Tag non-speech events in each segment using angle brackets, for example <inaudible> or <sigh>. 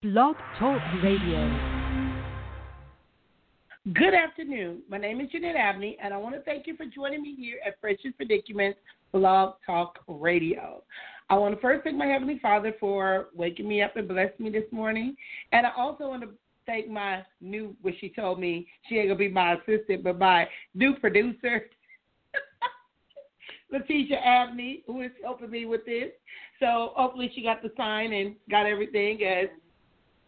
Blog Talk Radio. Good afternoon. My name is Jeanette Abney, and I want to thank you for joining me here at Precious Predicaments Blog Talk Radio. I want to first thank my Heavenly Father for waking me up and blessing me this morning. And I also want to thank my new, what she told me, she ain't going to be my assistant, but my new producer, <laughs> Letitia Abney, who is helping me with this. So hopefully she got the sign and got everything as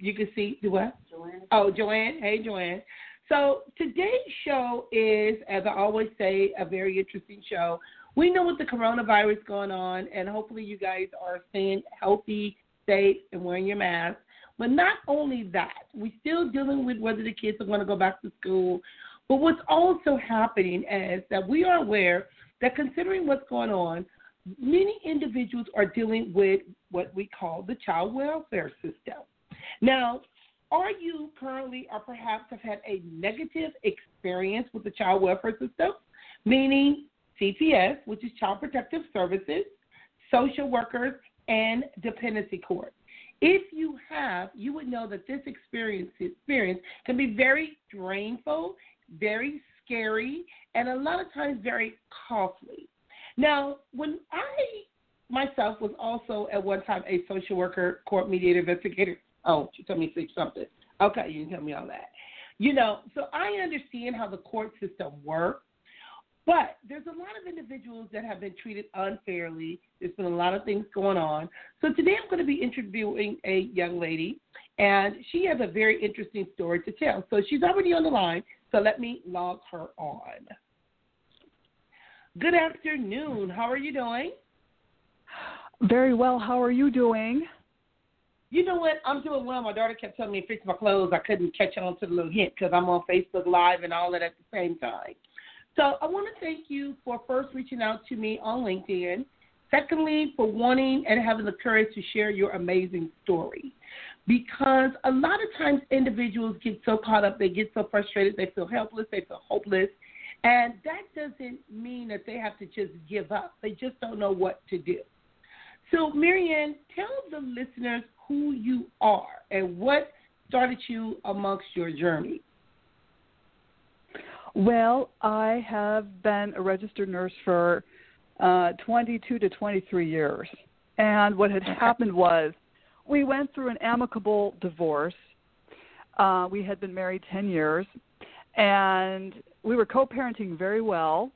you can see. Do what? Joanne. Oh, Joanne. Hey, Joanne. So today's show is, as I always say, a very interesting show. We know with the coronavirus going on, and hopefully you guys are staying healthy, safe, and wearing your mask. But not only that, we're still dealing with whether the kids are going to go back to school. But what's also happening is that we are aware that considering what's going on, many individuals are dealing with what we call the child welfare system. Now, are you currently or perhaps have had a negative experience with the child welfare system, meaning CPS, which is Child Protective Services, social workers, and dependency court? If you have, you would know that this experience experience can be very drainful, very scary, and a lot of times very costly. Now, when I myself was also at one time a social worker, court mediator, investigator. Oh, she told me to say something. Okay, you can tell me all that. You know, so I understand how the court system works, but there's a lot of individuals that have been treated unfairly. There's been a lot of things going on. So today I'm going to be interviewing a young lady, and she has a very interesting story to tell. So she's already on the line, so let me log her on. Good afternoon. How are you doing? Very well. How are you doing? You know what? I'm doing well. My daughter kept telling me to fix my clothes. I couldn't catch on to the little hint because I'm on Facebook Live and all that at the same time. So I want to thank you for first reaching out to me on LinkedIn. Secondly, for wanting and having the courage to share your amazing story. Because a lot of times individuals get so caught up, they get so frustrated, they feel helpless, they feel hopeless. And that doesn't mean that they have to just give up. They just don't know what to do. So, Maryann, tell the listeners who you are and what started you amongst your journey. Well, I have been a registered nurse for uh, 22 to 23 years. And what had happened was we went through an amicable divorce. Uh, we had been married 10 years, and we were co parenting very well.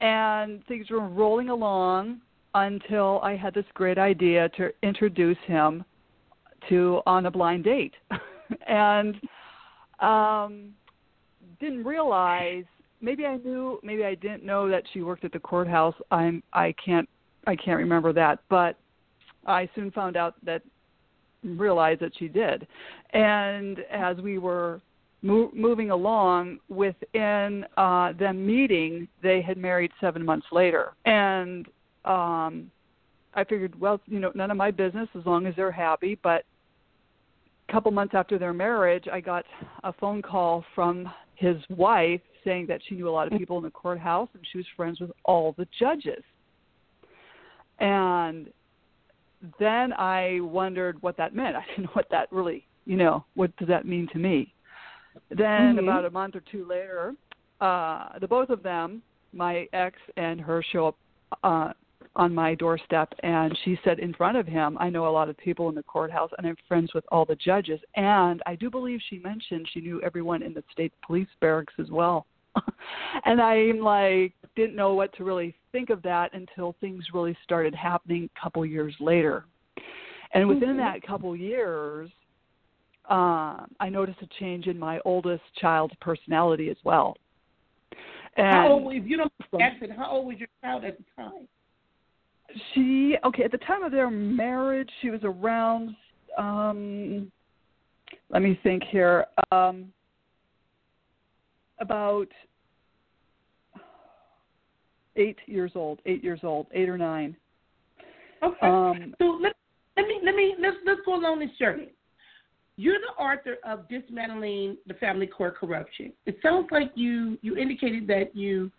And things were rolling along until I had this great idea to introduce him to on a blind date. <laughs> and um didn't realize maybe I knew maybe I didn't know that she worked at the courthouse. I'm I can't I can't remember that, but I soon found out that realized that she did. And as we were mo- moving along within uh them meeting, they had married 7 months later. And um I figured, well, you know, none of my business as long as they're happy, but couple months after their marriage, I got a phone call from his wife saying that she knew a lot of people in the courthouse and she was friends with all the judges. And then I wondered what that meant. <laughs> I didn't know what that really, you know, what does that mean to me? Then Mhm. about a month or two later, uh the both of them, my ex and her show up uh on my doorstep and she said in front of him, I know a lot of people in the courthouse and I'm friends with all the judges and I do believe she mentioned she knew everyone in the state police barracks as well. <laughs> and I'm like didn't know what to really think of that until things really started happening a couple years later. And within Mhm. that couple years, uh, I noticed a change in my oldest child's personality as well. And how old, if you don't ask it, how old was your child at the time? She okay at the time of their marriage she was around um let me think here um about eight years old eight years old eight or nine Okay. um so let, let me let me let's let's go along this journey. You're the author of Dismantling the Family Court Corruption. It sounds like you you indicated that you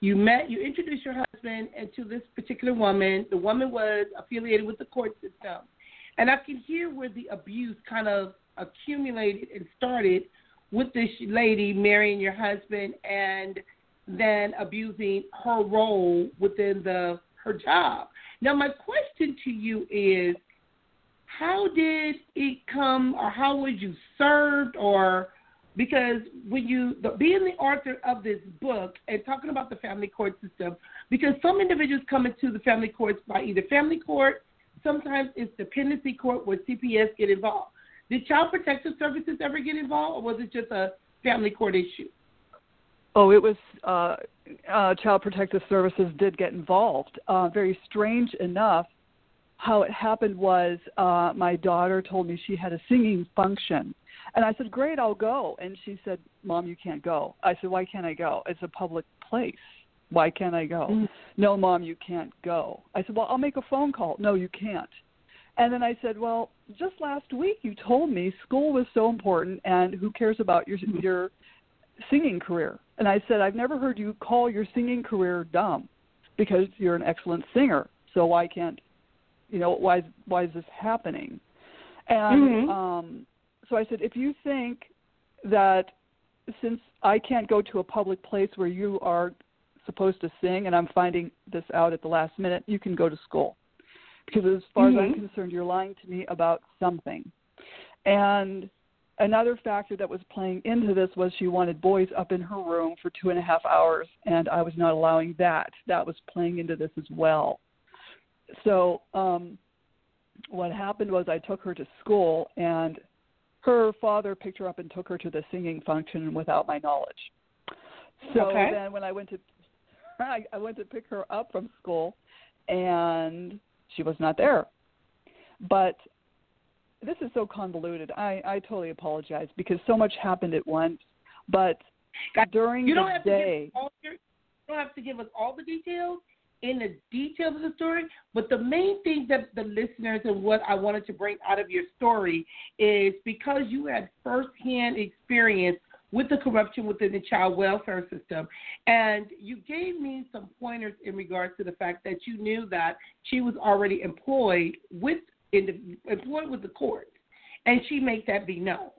you met you introduced your husband and to this particular woman. The woman was affiliated with the court system. And I can hear where the abuse kind of accumulated and started with this lady marrying your husband and then abusing her role within the her job. Now my question to you is how did it come or how was you served or because when you the, being the author of this book and talking about the family court system because some individuals come into the family courts by either family court sometimes it's dependency court where cps get involved did child protective services ever get involved or was it just a family court issue oh it was uh, uh, child protective services did get involved uh, very strange enough how it happened was uh, my daughter told me she had a singing function and I said, Great, I'll go. And she said, Mom, you can't go. I said, Why can't I go? It's a public place. Why can't I go? Mm. No, Mom, you can't go. I said, Well, I'll make a phone call. No, you can't. And then I said, Well, just last week you told me school was so important and who cares about your your singing career? And I said, I've never heard you call your singing career dumb because you're an excellent singer. So why can't you know, why why is this happening? And mm-hmm. um so I said, if you think that since I can't go to a public place where you are supposed to sing, and I'm finding this out at the last minute, you can go to school. Because as far mm-hmm. as I'm mm-hmm. concerned, you're lying to me about something. And another factor that was playing into this was she wanted boys up in her room for two and a half hours, and I was not allowing that. That was playing into this as well. So um, what happened was I took her to school, and her father picked her up and took her to the singing function without my knowledge. So okay. then when I went to I, I went to pick her up from school and she was not there. But this is so convoluted. I, I totally apologize because so much happened at once. But during you don't the have day, to give all your, you don't have to give us all the details in the details of the story, but the main thing that the listeners and what I wanted to bring out of your story is because you had firsthand experience with the corruption within the child welfare system. And you gave me some pointers in regards to the fact that you knew that she was already employed with in the, employed with the court, and she made that be known,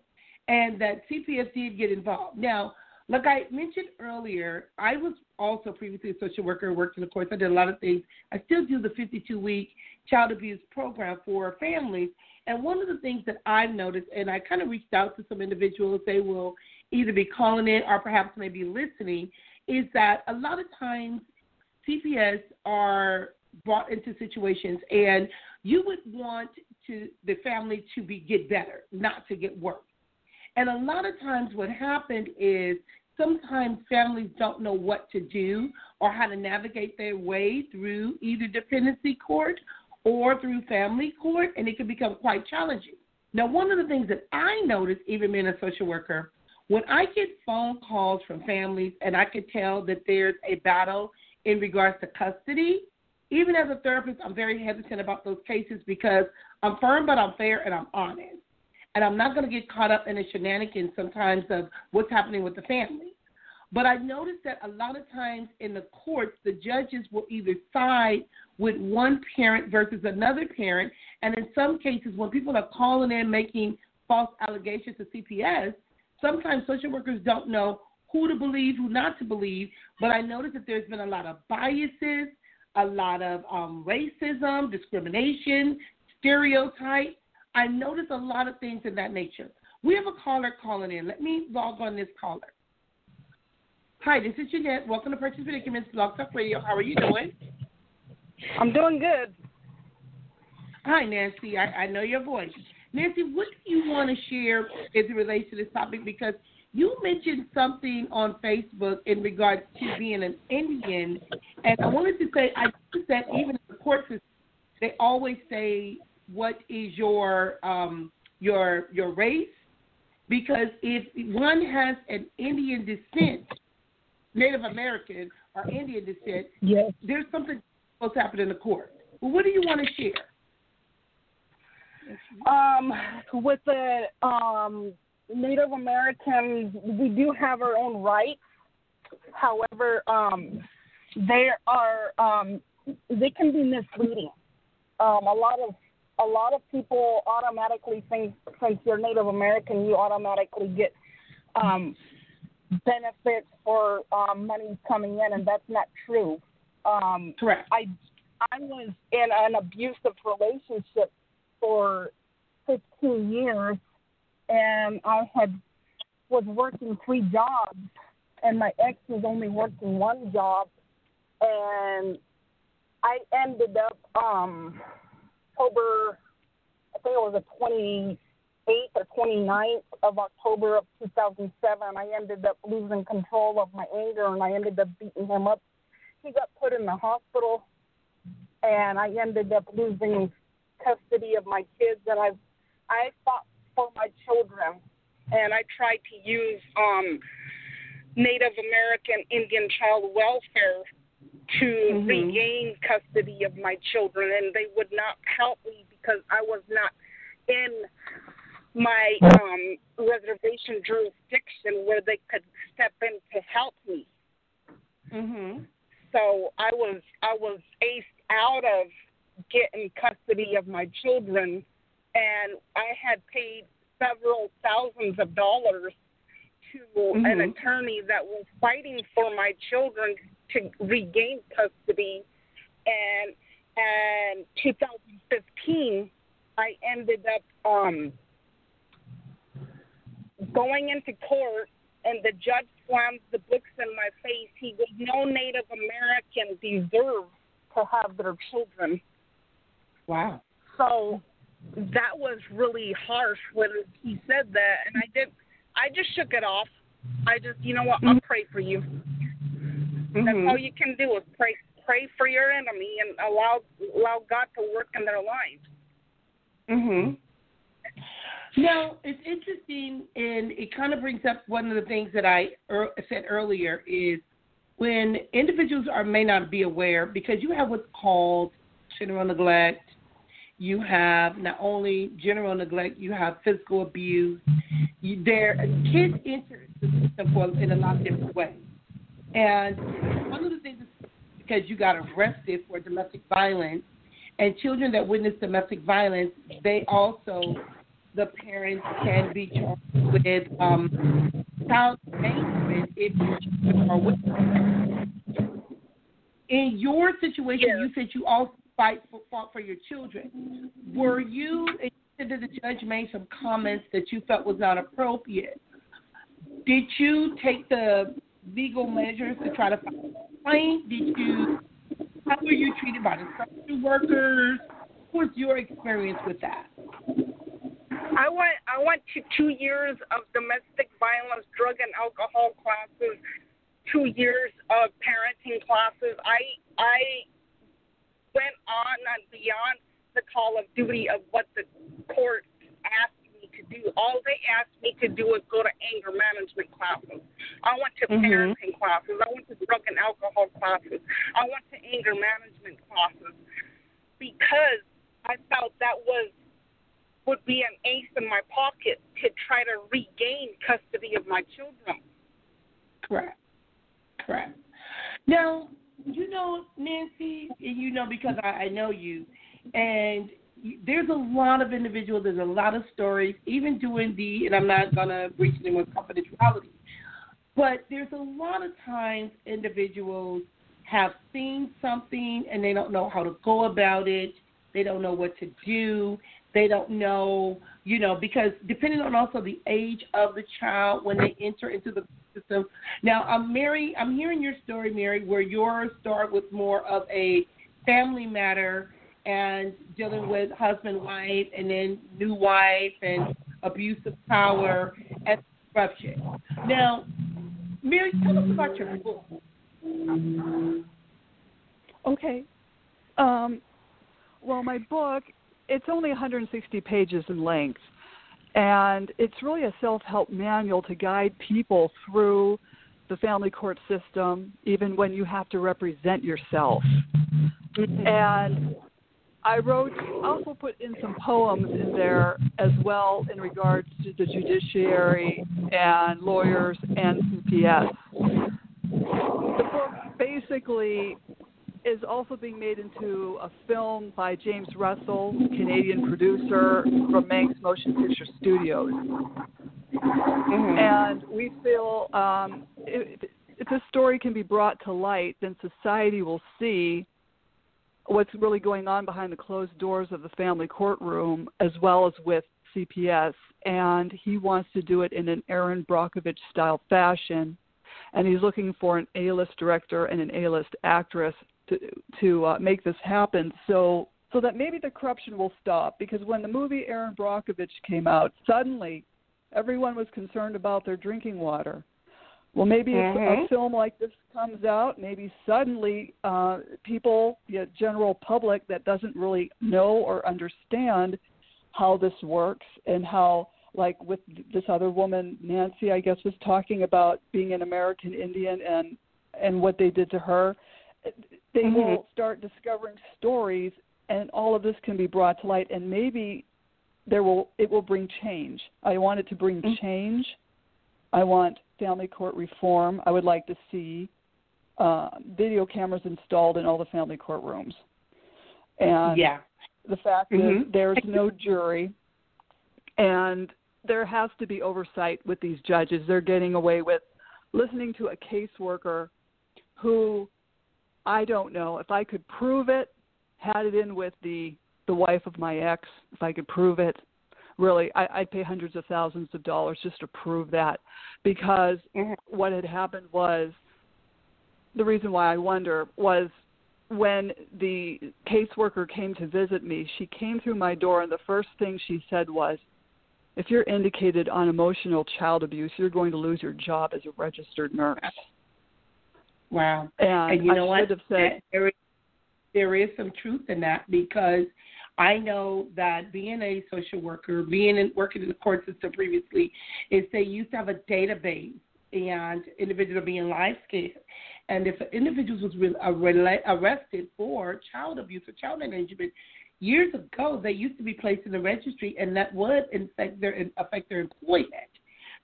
and that CPS did get involved. Now, like I mentioned earlier, I was also previously a social worker, worked in the courts. I did a lot of things. I still do the 52 week child abuse program for families. And one of the things that I've noticed, and I kind of reached out to some individuals, they will either be calling in or perhaps maybe listening, is that a lot of times CPS are brought into situations and you would want to the family to be get better, not to get worse. And a lot of times what happened is sometimes families don't know what to do or how to navigate their way through either dependency court or through family court, and it can become quite challenging. Now, one of the things that I notice, even being a social worker, when I get phone calls from families and I can tell that there's a battle in regards to custody, even as a therapist, I'm very hesitant about those cases because I'm firm but I'm fair and I'm honest and I'm not going to get caught up in the shenanigans sometimes of what's happening with the family. But I noticed that a lot of times in the courts, the judges will either side with one parent versus another parent, and in some cases, when people are calling in making false allegations to CPS, sometimes social workers don't know who to believe, who not to believe. But I noticed that there's been a lot of biases, a lot of um, racism, discrimination, stereotypes I notice a lot of things in that nature. We have a caller calling in. Let me log on this caller. Hi, this is Jeanette. Welcome to Precious Predicaments Blog Talk Radio. How are you doing? I'm doing good. Hi, Nancy. I, I know your voice. Nancy, what do you want to share as it relates to this topic? Because you mentioned something on Facebook in regards to being an Indian, and I wanted to say I think that even in the court system, they always say what is your um, your your race, because if one has an Indian descent, Native American or Indian descent, yes. there's something supposed to happen in the court. Well, what do you want to share? Um, with the um, Native Americans, we do have our own rights. However, um, they are um, they can be misleading. Um, a lot of a lot of people automatically think since you're Native American, you automatically get um, benefits for um, money coming in, and that's not true. Um, Correct. I I was in an abusive relationship for 15 years, and I had was working three jobs, and my ex was only working one job, and I ended up um October, I think it was the 28th or 29th of October of 2007. I ended up losing control of my anger, and I ended up beating him up. He got put in the hospital, and I ended up losing custody of my kids. And I've I fought for my children, and I tried to use um, Native American Indian child welfare to Mhm. regain custody of my children, and they would not help me because I was not in my um, reservation jurisdiction where they could step in to help me. Mhm. So I was I was aced out of getting custody of my children, and I had paid several thousands of dollars to an Mhm. attorney that was fighting for my children to regain custody. And and 2015, I ended up um, going into court, and the judge slams the books in my face. He goes, "No Native American deserves to have their children." Wow. So that was really harsh when he said that, and I did. I just shook it off. I just, you know what? I'll pray for you. That's Mhm. all you can do is pray. Pray for your enemy and allow allow God to work in their lives. Mhm. Now it's interesting, and it kind of brings up one of the things that I er, said earlier is when individuals are may not be aware because you have what's called general neglect. You have not only general neglect, you have physical abuse. You, there, kids enter the system for, in a lot of different ways, and one of the things is because you got arrested for domestic violence, and children that witness domestic violence, they also the parents can be charged with um, child endangerment if you are with them. In your situation, Yeah. you said you also fight for, fought for your children. Were you? that the judge made some comments that you felt was not appropriate. Did you take the legal measures to try to fight a complaint? Did you? How were you treated by the social workers? What was your experience with that? I went I went to two years of domestic violence, drug and alcohol classes, two years of parenting classes. I I went on and beyond the call of duty of what the court asked me to do. All they asked me to do was go to anger management classes. I went to Mhm. parenting classes. I went to drug and alcohol classes. I went to anger management classes because I felt that was would be an ace in my pocket to try to regain custody of my children. Correct. Correct. Now, you know, Nancy, you know because I, I know you, and there's a lot of individuals, there's a lot of stories, even doing the, and I'm not going to breach anyone's confidentiality, but there's a lot of times individuals have seen something and they don't know how to go about it, they don't know what to do, they don't know, you know, because depending on also the age of the child when they enter into the system. Now, I'm Mary. I'm hearing your story, Mary, where your start with more of a family matter and dealing with husband, wife, and then new wife and abuse of power and corruption. Now, Mary, tell us about your book. Okay. Um, well, my book, it's only 160 pages in length, and it's really a self help manual to guide people through the family court system, even when you have to represent yourself. And I wrote, also put in some poems in there as well in regards to the judiciary and lawyers and CPS. The book basically is also being made into a film by James Russell, Canadian producer from Manx Motion Picture Studios. Mm-hmm. And we feel um, if, if this story can be brought to light, then society will see what's really going on behind the closed doors of the family courtroom, as well as with CPS. And he wants to do it in an Erin Brockovich style fashion. And he's looking for an A-list director and an A-list actress to to uh, make this happen. So so that maybe the corruption will stop. Because when the movie Erin Brockovich came out, suddenly everyone was concerned about their drinking water. Well, maybe if Mhm. a film like this comes out, maybe suddenly uh, people, the general public that doesn't really know or understand how this works and how, like with this other woman, Nancy, I guess, was talking about being an American Indian and and what they did to her. They Mhm. will start discovering stories, and all of this can be brought to light, and maybe there will it will bring change. I want it to bring Mhm. change. I want family court reform. I would like to see uh, video cameras installed in all the family courtrooms. And yeah. the fact Mhm. is, there's no jury, and there has to be oversight with these judges. They're getting away with listening to a caseworker who I don't know if I could prove it, had it in with the the wife of my ex, if I could prove it. Really, I, I'd pay hundreds of thousands of dollars just to prove that, because Mhm. what had happened was the reason why I wonder was when the caseworker came to visit me, she came through my door, and the first thing she said was, If you're indicated on emotional child abuse, you're going to lose your job as a registered nurse. Wow. And, And you know I what? said, there is, there is some truth in that because I know that being a social worker, being in, working in the court system previously, is they used to have a database and individuals are being live scanned. And if an individual was re- uh, arrested for child abuse or child endangerment, years ago they used to be placed in the registry, and that would affect their affect their employment.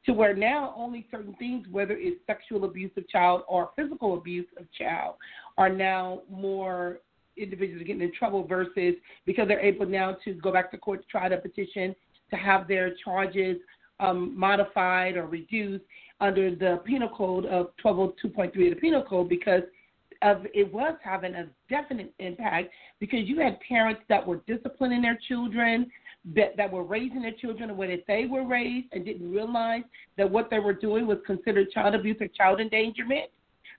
To where now only certain things, whether it's sexual abuse of child or physical abuse of child, are now more individuals getting in trouble versus because they're able now to go back to court to try to petition to have their charges um, modified or reduced under the penal code of 1202.3 of the penal code because of it was having a definite impact because you had parents that were disciplining their children that, that were raising their children the way that they were raised and didn't realize that what they were doing was considered child abuse or child endangerment.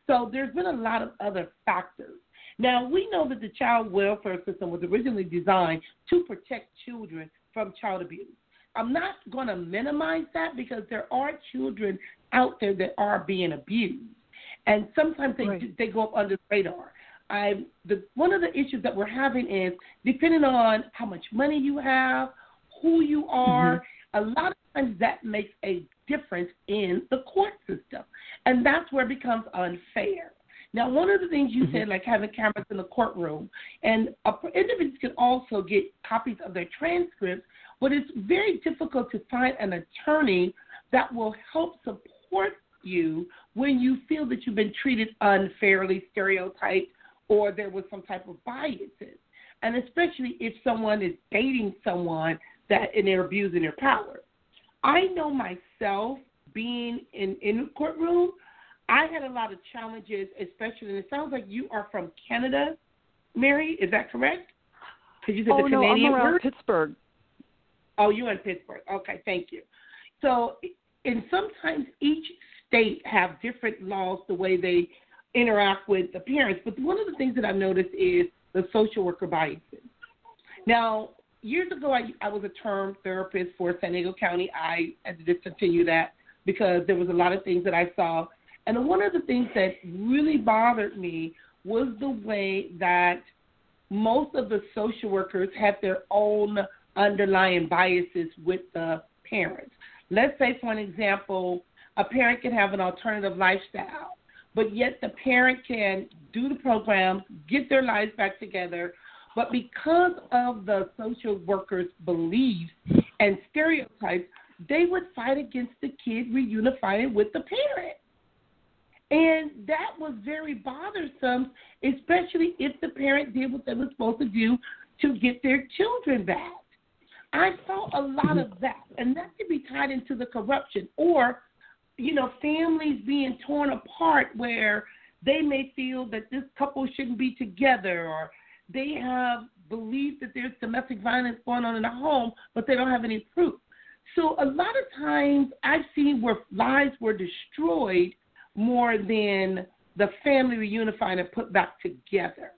So there's been a lot of other factors. Now, we know that the child welfare system was originally designed to protect children from child abuse. I'm not going to minimize that because there are children out there that are being abused, and sometimes they Right. they go up under the radar. I the one of the issues that we're having is depending on how much money you have, who you are. Mm-hmm. A lot of times that makes a difference in the court system, and that's where it becomes unfair. Now, one of the things you mm-hmm. said, like having cameras in the courtroom, and individuals can also get copies of their transcripts, but it's very difficult to find an attorney that will help support you when you feel that you've been treated unfairly, stereotyped, or there was some type of biases. And especially if someone is dating someone that and they're abusing their power. I know myself being in in the courtroom, I had a lot of challenges, especially. And it sounds like you are from Canada, Mary. Is that correct? Because you said "Oh the no, I'm around word. Pittsburgh." Oh, you're in Pittsburgh. Okay, thank you. So, and sometimes each state have different laws the way they interact with the parents. But one of the things that I've noticed is the social worker biases. Now, years ago, I, I was a term therapist for San Diego County. I had to discontinue that because there was a lot of things that I saw. And one of the things that really bothered me was the way that most of the social workers have their own underlying biases with the parents. Let's say, for an example, a parent can have an alternative lifestyle, but yet the parent can do the program, get their lives back together, but because of the social workers' beliefs and stereotypes, they would fight against the kid reunifying with the parent. And that was very bothersome, especially if the parent did what they were supposed to do to get their children back. I saw a lot mm-hmm. of that, and that could be tied into the corruption or, you know, families being torn apart where they may feel that this couple shouldn't be together or they have belief that there's domestic violence going on in the home, but they don't have any proof. So a lot of times I've seen where lives were destroyed more than the family reunified and put back together.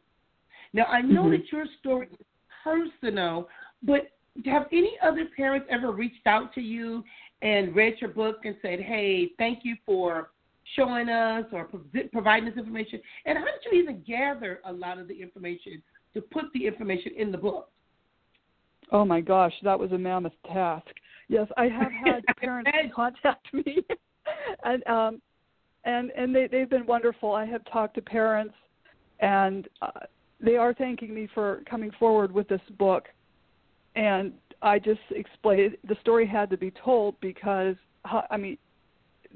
Now I know mm-hmm. that your story is personal, but have any other parents ever reached out to you and read your book and said, "Hey, thank you for showing us or providing this information"? And how did you even gather a lot of the information to put the information in the book? Oh my gosh, that was a mammoth task. Yes, I have had <laughs> parents contact me, <laughs> and um, and and they they've been wonderful. I have talked to parents, and uh, they are thanking me for coming forward with this book and I just explained the story had to be told because I mean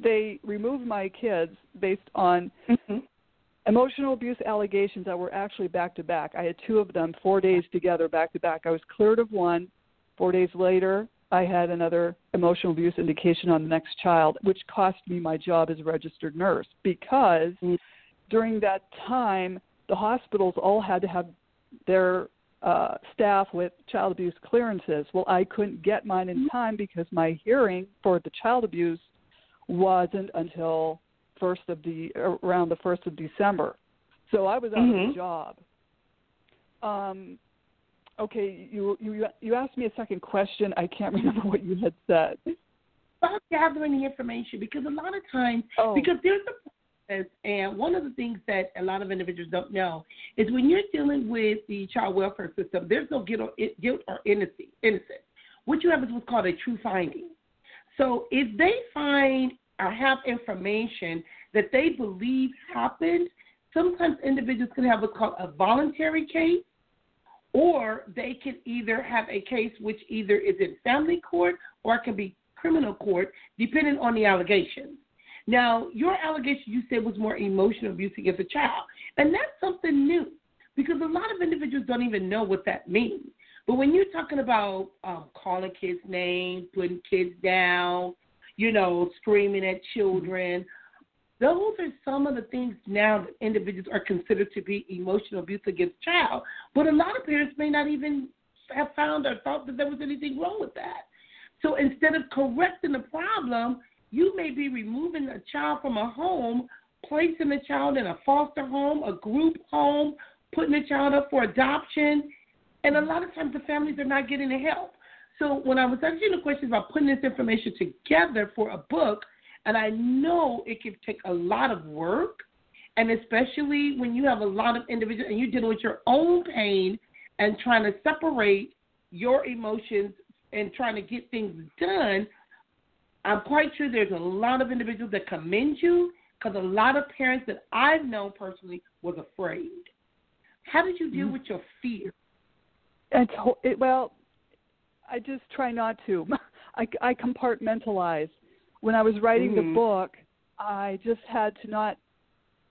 they removed my kids based on mm-hmm. emotional abuse allegations that were actually back to back. I had two of them 4 days together back to back. I was cleared of one. 4 days later, I had another emotional abuse indication on the next child, which cost me my job as a registered nurse because mm-hmm. during that time the hospitals all had to have their uh, staff with child abuse clearances. Well, I couldn't get mine in time because my hearing for the child abuse wasn't until first of the around the first of December. So I was out mm-hmm. of a job. Um, okay, you you you asked me a second question. I can't <laughs> remember what you had said. About gathering the information because a lot of times oh. because there's a and one of the things that a lot of individuals don't know is when you're dealing with the child welfare system, there's no guilt or, guilt or innocence. What you have is what's called a true finding. So if they find or have information that they believe happened, sometimes individuals can have what's called a voluntary case, or they can either have a case which either is in family court or it can be criminal court, depending on the allegations. Now, your allegation you said was more emotional abuse against a child, and that's something new because a lot of individuals don't even know what that means. But when you're talking about um, calling kids names, putting kids down, you know, screaming at children, those are some of the things now that individuals are considered to be emotional abuse against child. But a lot of parents may not even have found or thought that there was anything wrong with that. So instead of correcting the problem, you may be removing a child from a home, placing the child in a foster home, a group home, putting the child up for adoption, and a lot of times the families are not getting the help. So when I was asking the questions about putting this information together for a book, and I know it can take a lot of work, and especially when you have a lot of individuals and you're dealing with your own pain and trying to separate your emotions and trying to get things done I'm quite sure there's a lot of individuals that commend you because a lot of parents that I've known personally was afraid. How did you deal mm-hmm. with your fear? It's, it, well, I just try not to. <laughs> I, I compartmentalize. When I was writing mm-hmm. the book, I just had to not.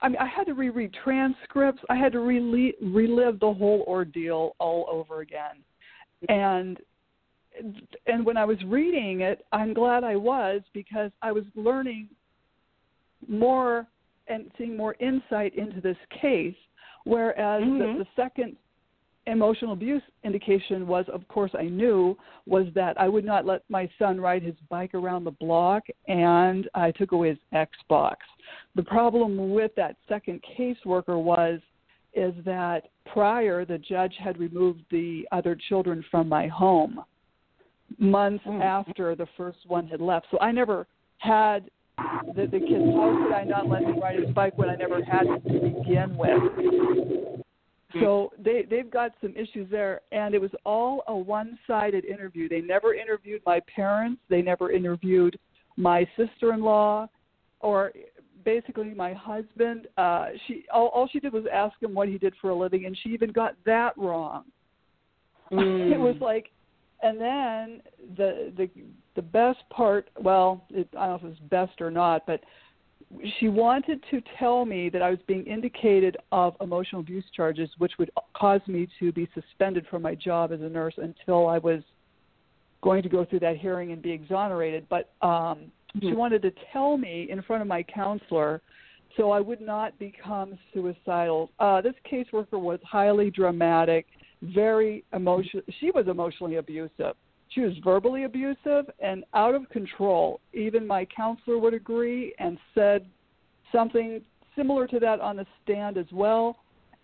I mean, I had to reread transcripts. I had to relive, relive the whole ordeal all over again, and and when I was reading it, I'm glad I was because I was learning more and seeing more insight into this case. Whereas mm-hmm. the, the second emotional abuse indication was, of course, I knew was that I would not let my son ride his bike around the block, and I took away his Xbox. The problem with that second caseworker was is that prior the judge had removed the other children from my home months mm. after the first one had left. So I never had the, the kids. How could I not let him ride his bike when I never had him to begin with? So they they've got some issues there, and it was all a one-sided interview. They never interviewed my parents. They never interviewed my sister-in-law, or basically my husband. Uh, she all, all she did was ask him what he did for a living, and she even got that wrong. Mm. <laughs> it was like and then the the the best part well it, i don't know if it's best or not but she wanted to tell me that I was being indicated of emotional abuse charges, which would cause me to be suspended from my job as a nurse until I was going to go through that hearing and be exonerated. But um, mm-hmm. she wanted to tell me in front of my counselor so I would not become suicidal. Uh, this caseworker was highly dramatic, very emotional. She was emotionally abusive. She was verbally abusive and out of control. Even my counselor would agree and said something similar to that on the stand as well.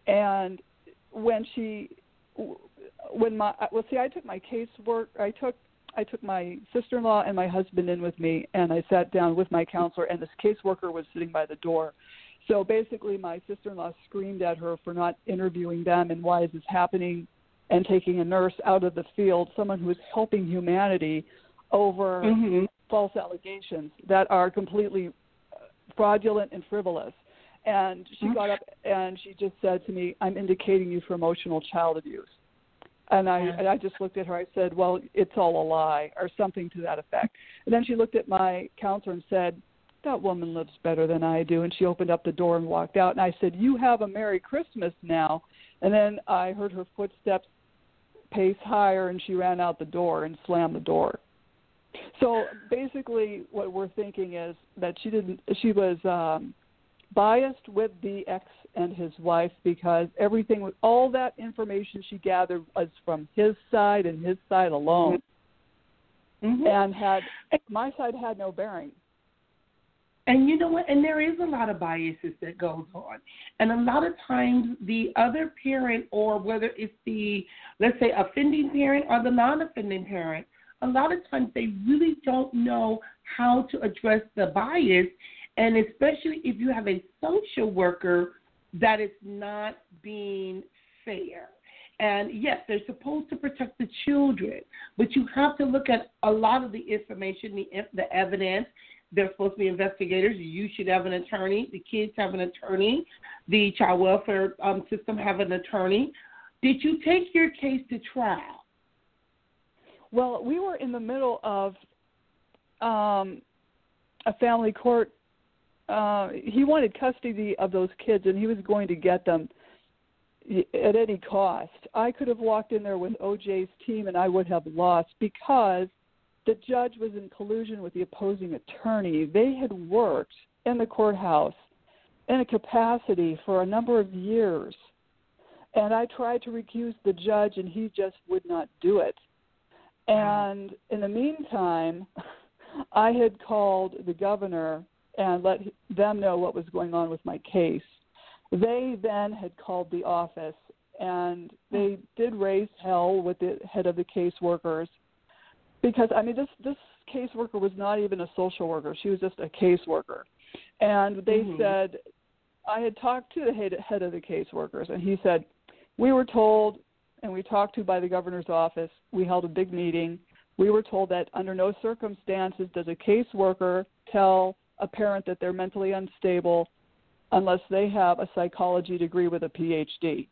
And when she, when my, well, see, I took my casework, I took I took my sister-in-law and my husband in with me, and I sat down with my counselor, and this caseworker was sitting by the door. So basically, my sister-in-law screamed at her for not interviewing them, and why is this happening? And taking a nurse out of the field, someone who is helping humanity, over mm-hmm. false allegations that are completely fraudulent and frivolous. And she mm-hmm. got up and she just said to me, "I'm indicating you for emotional child abuse." And I and I just looked at her. I said, "Well, it's all a lie," or something to that effect. And then she looked at my counselor and said, "That woman lives better than I do." And she opened up the door and walked out. And I said, "You have a Merry Christmas now." And then I heard her footsteps pace higher, and she ran out the door and slammed the door. So basically, what we're thinking is that she didn't. She was um, biased with the ex and his wife because everything, all that information she gathered was from his side and his side alone, mm-hmm. and had my side had no bearing. And you know what? And there is a lot of biases that goes on, and a lot of times the other parent, or whether it's the let's say offending parent or the non-offending parent, a lot of times they really don't know how to address the bias and especially if you have a social worker that is not being fair. And yes, they're supposed to protect the children, but you have to look at a lot of the information, the, the evidence. They're supposed to be investigators. You should have an attorney. The kids have an attorney. The child welfare um, system have an attorney. Did you take your case to trial? Well, we were in the middle of um, a family court uh, he wanted custody of those kids, and he was going to get them at any cost. I could have walked in there with OJ's team, and I would have lost because the judge was in collusion with the opposing attorney. They had worked in the courthouse in a capacity for a number of years. And I tried to recuse the judge, and he just would not do it. And in the meantime, <laughs> I had called the governor and let them know what was going on with my case. They then had called the office and they did raise hell with the head of the caseworkers because I mean this this caseworker was not even a social worker; she was just a caseworker, and they mm-hmm. said I had talked to the head head of the caseworkers, and he said we were told and we talked to by the governor's office. We held a big meeting. We were told that under no circumstances does a caseworker tell a parent that they're mentally unstable unless they have a psychology degree with a PhD.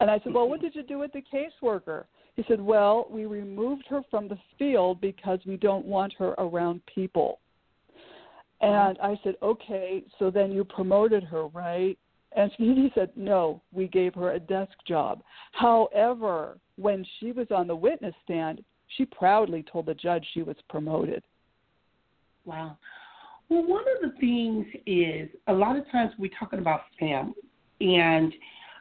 And I said, Well, what did you do with the caseworker? He said, Well, we removed her from the field because we don't want her around people. And I said, Okay, so then you promoted her, right? And <laughs> he said, No, we gave her a desk job. However, when she was on the witness stand, she proudly told the judge she was promoted. Wow. Well, one of the things is a lot of times we're talking about family and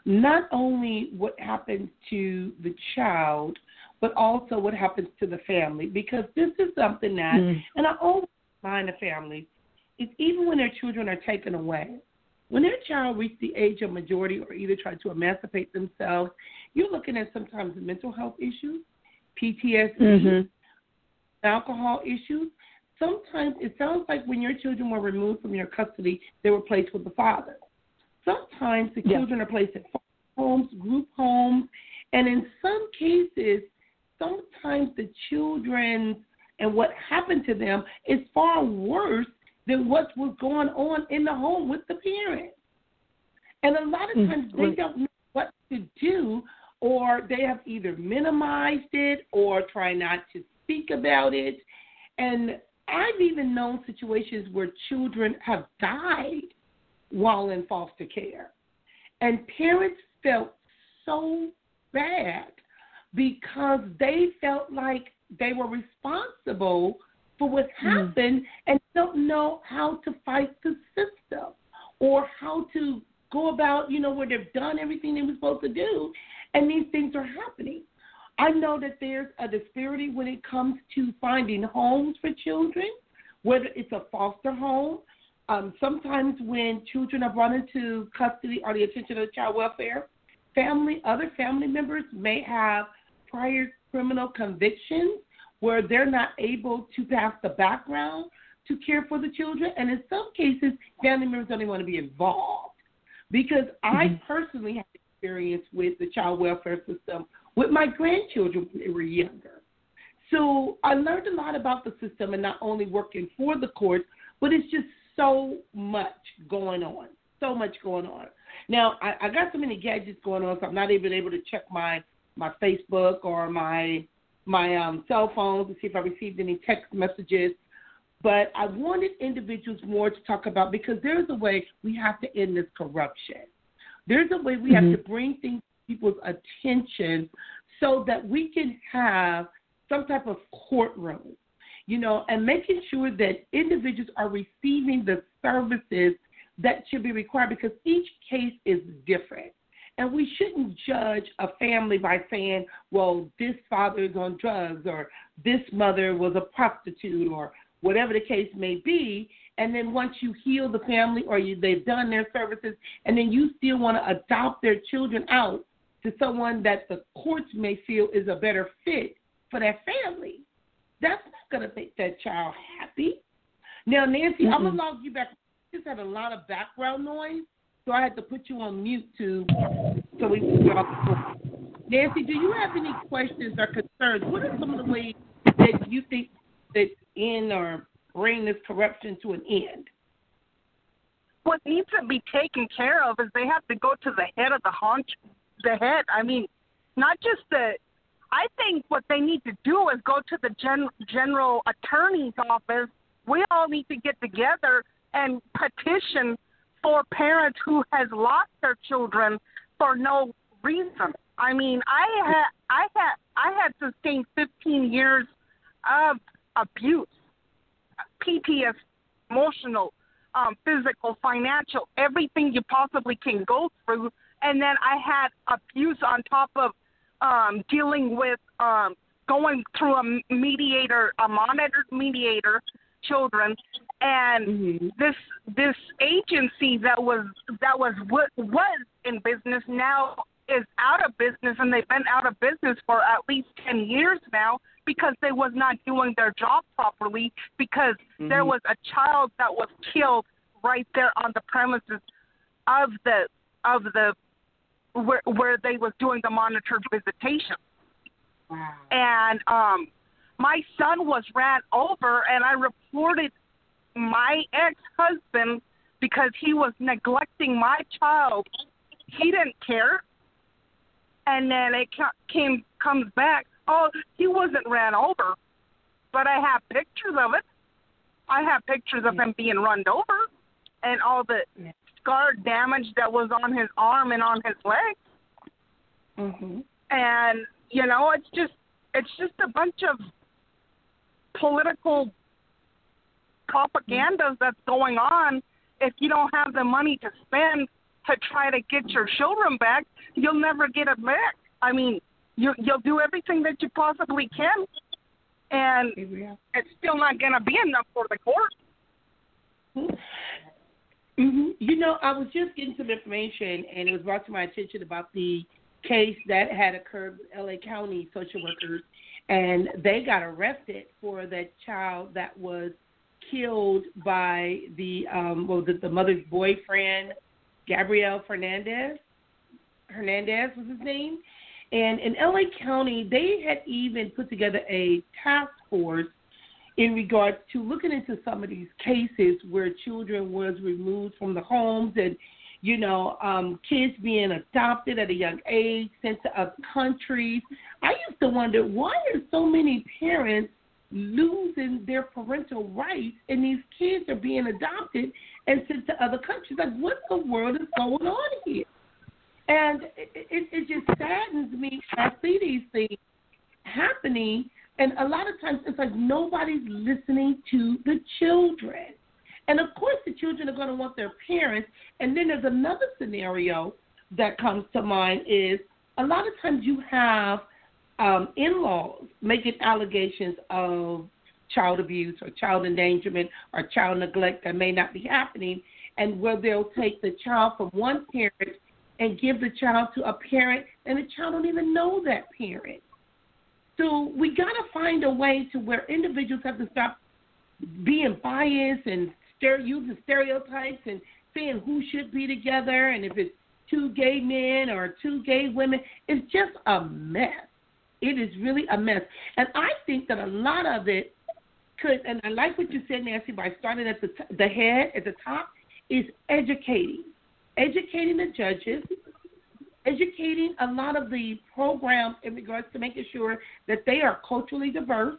not only what happens to the child, but also what happens to the family. Because this is something that, mm. and I always find the families, is even when their children are taken away, when their child reaches the age of majority or either try to emancipate themselves, you're looking at sometimes mental health issues, PTSD, mm-hmm. alcohol issues sometimes it sounds like when your children were removed from your custody, they were placed with the father. Sometimes the yeah. children are placed in homes, group homes, and in some cases, sometimes the children and what happened to them is far worse than what was going on in the home with the parents. And a lot of mm, times mm-hmm. they don't know what to do, or they have either minimized it or try not to speak about it. And I've even known situations where children have died while in foster care. And parents felt so bad because they felt like they were responsible for what hmm. happened mm. and don't know how to fight the system or how to go about, you know, where they've done everything they were supposed to do and these things are happening. I know that there's a disparity when it comes to finding homes for children, whether it's a foster home. Um, sometimes when children are brought into custody or the attention of child welfare, family, other family members may have prior criminal convictions where they're not able to pass the background to care for the children. And in some cases, family members don't even want to be involved. Because mm-hmm. I personally had experience with the child welfare system with my grandchildren when they were younger. So I learned a lot about the system and not only working for the courts, but it's just so much going on. So much going on. Now I, I got so many gadgets going on, so I'm not even able to check my my Facebook or my my um, cell phones to see if I received any text messages. But I wanted individuals more to talk about because there's a way we have to end this corruption. There's a way we mm-hmm. have to bring things to people's attention so that we can have some type of courtroom, you know, and making sure that individuals are receiving the services that should be required because each case is different. And we shouldn't judge a family by saying, well, this father is on drugs or this mother was a prostitute or whatever the case may be. And then once you heal the family or you, they've done their services, and then you still want to adopt their children out to someone that the courts may feel is a better fit for that family, that's not going to make that child happy. Now, Nancy, mm-hmm. I'm going to log you back. You just had a lot of background noise. So I had to put you on mute to so we can get off the Nancy, do you have any questions or concerns? What are some of the ways that you think that end or bring this corruption to an end? What needs to be taken care of is they have to go to the head of the haunch, the head. I mean, not just the. I think what they need to do is go to the gen, general attorney's office. We all need to get together and petition for parents who has lost their children for no reason. I mean, I had I had I had sustained 15 years of abuse, PTS, emotional, um, physical, financial, everything you possibly can go through, and then I had abuse on top of um, dealing with um, going through a mediator, a monitored mediator, children, and mm-hmm. this this agency that was that was what was in business now is out of business and they've been out of business for at least 10 years now because they was not doing their job properly because mm-hmm. there was a child that was killed right there on the premises of the of the where where they was doing the monitored visitation. Wow. And um my son was ran over and I reported my ex husband because he was neglecting my child. He didn't care. And then it came comes back. Oh, he wasn't ran over, but I have pictures of it. I have pictures of him being run over, and all the scar damage that was on his arm and on his leg. Mhm. And you know, it's just it's just a bunch of political propagandas that's going on, if you don't have the money to spend to try to get your children back, you'll never get it back. I mean, you you'll do everything that you possibly can, and it's still not going to be enough for the court. Mm-hmm. You know, I was just getting some information, and it was brought to my attention about the case that had occurred with LA County social workers, and they got arrested for that child that was killed by the um well the, the mother's boyfriend, Gabriel Fernandez. Hernandez was his name. And in LA County, they had even put together a task force in regards to looking into some of these cases where children was removed from the homes and you know um kids being adopted at a young age sent to other countries i used to wonder why are so many parents losing their parental rights, and these kids are being adopted and sent to other countries. Like, what the world is going on here? And it, it, it just saddens me. I see these things happening, and a lot of times it's like nobody's listening to the children. And of course, the children are going to want their parents. And then there's another scenario that comes to mind is a lot of times you have um, in-laws making allegations of child abuse or child endangerment or child neglect that may not be happening, and where they'll take the child from one parent and give the child to a parent, and the child don't even know that parent. So we got to find a way to where individuals have to stop being biased and using stereotypes and saying who should be together and if it's two gay men or two gay women. It's just a mess. It is really a mess. And I think that a lot of it could, and I like what you said, Nancy, by starting at the, t- the head, at the top, is educating. Educating the judges, educating a lot of the programs in regards to making sure that they are culturally diverse,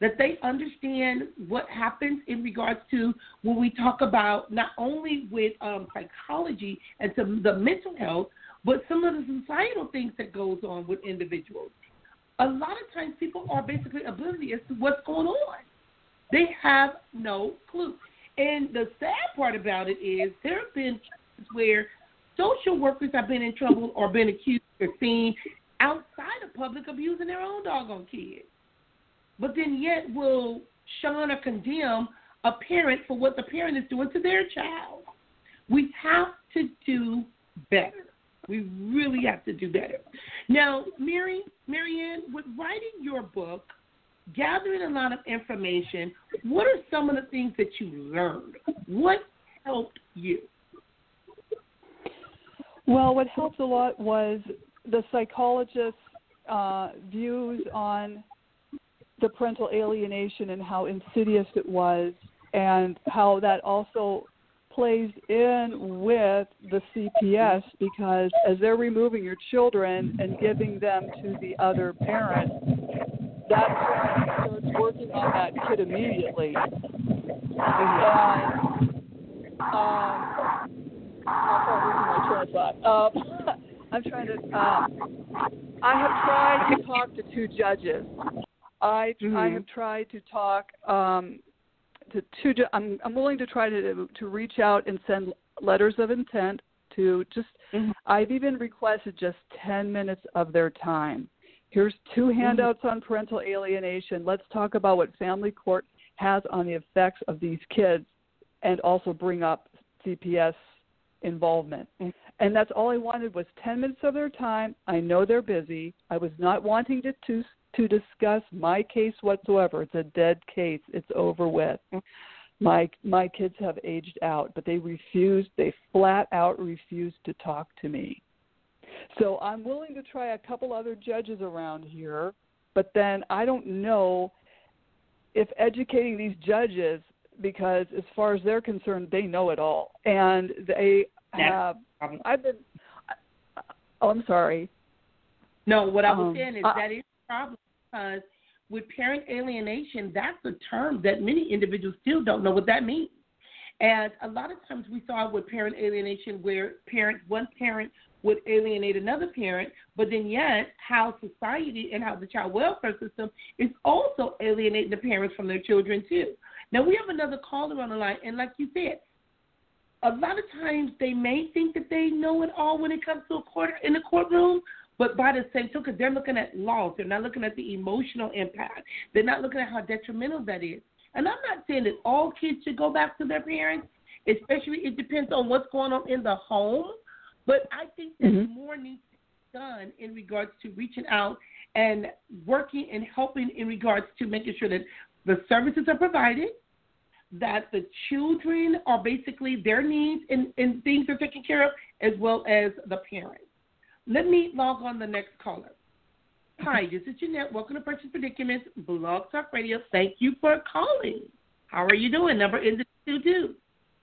that they understand what happens in regards to when we talk about not only with um, psychology and some the mental health, but some of the societal things that goes on with individuals. A lot of times, people are basically oblivious to what's going on. They have no clue. And the sad part about it is there have been cases where social workers have been in trouble or been accused or seen outside of public abusing their own doggone kids but then yet will shun or condemn a parent for what the parent is doing to their child. We have to do better. We really have to do better. Now, Mary, Maryann, with writing your book, gathering a lot of information, what are some of the things that you learned? What helped you? Well, what helped a lot was the psychologist's uh, views on the parental alienation and how insidious it was, and how that also plays in with the CPS because as they're removing your children and giving them to the other parent, that starts working on that kid immediately. And um, I'm losing my train of. Um, I'm trying to. Um, I have tried to talk to two judges I mm-hmm. I have tried to talk um, to two. I'm I'm willing to try to to reach out and send letters of intent to just. Mm-hmm. I've even requested just ten minutes of their time. Here's two mm-hmm. handouts mm-hmm. on parental alienation. Let's talk about what family court has on the effects of these kids, and also bring up CPS involvement. And that's all I wanted was 10 minutes of their time. I know they're busy. I was not wanting to, to to discuss my case whatsoever. It's a dead case. It's over with. My my kids have aged out, but they refuse. They flat out refuse to talk to me. So I'm willing to try a couple other judges around here, but then I don't know if educating these judges because as far as they're concerned, they know it all, and they have. I've been. Oh, I'm sorry. No, what I was um, saying is uh, that is a problem because with parent alienation, that's a term that many individuals still don't know what that means. And a lot of times we saw with parent alienation where parent one parent would alienate another parent, but then yet how society and how the child welfare system is also alienating the parents from their children too. Now we have another caller on the line, and like you said, a lot of times they may think that they know it all when it comes to a court in the courtroom, but by the same token, they're looking at loss. They're not looking at the emotional impact. They're not looking at how detrimental that is. And I'm not saying that all kids should go back to their parents, especially it depends on what's going on in the home. But I think that mm-hmm. more needs to be done in regards to reaching out and working and helping in regards to making sure that the services are provided, that the children are basically their needs and, and things are taken care of, as well as the parents. Let me log on the next caller. Hi, this is Jeanette. Welcome to Precious Predicaments, Blog Talk Radio. Thank you for calling. How are you doing? Number is two two.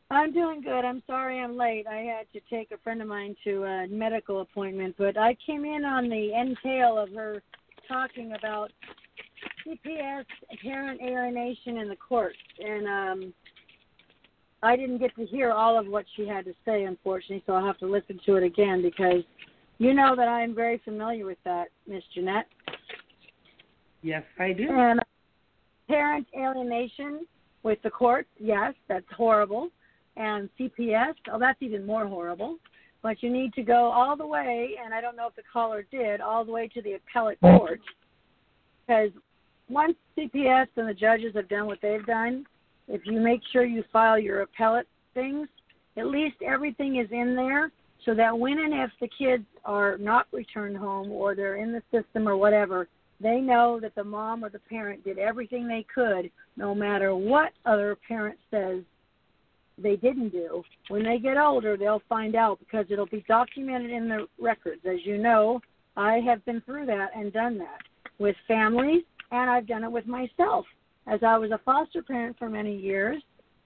I'm doing good. I'm sorry I'm late. I had to take a friend of mine to a medical appointment, but I came in on the entail of her talking about CPS parent alienation in the courts, and um, I didn't get to hear all of what she had to say, unfortunately. So I'll have to listen to it again because you know that I am very familiar with that, Miss Jeanette. Yes, I do. And parent alienation with the courts, yes, that's horrible. And CPS, oh, that's even more horrible. But you need to go all the way, and I don't know if the caller did, all the way to the appellate court. Because once CPS and the judges have done what they've done, if you make sure you file your appellate things, at least everything is in there so that when and if the kids are not returned home or they're in the system or whatever, they know that the mom or the parent did everything they could, no matter what other parent says they didn't do. When they get older, they'll find out because it'll be documented in the records. As you know, I have been through that and done that with families, and I've done it with myself. As I was a foster parent for many years,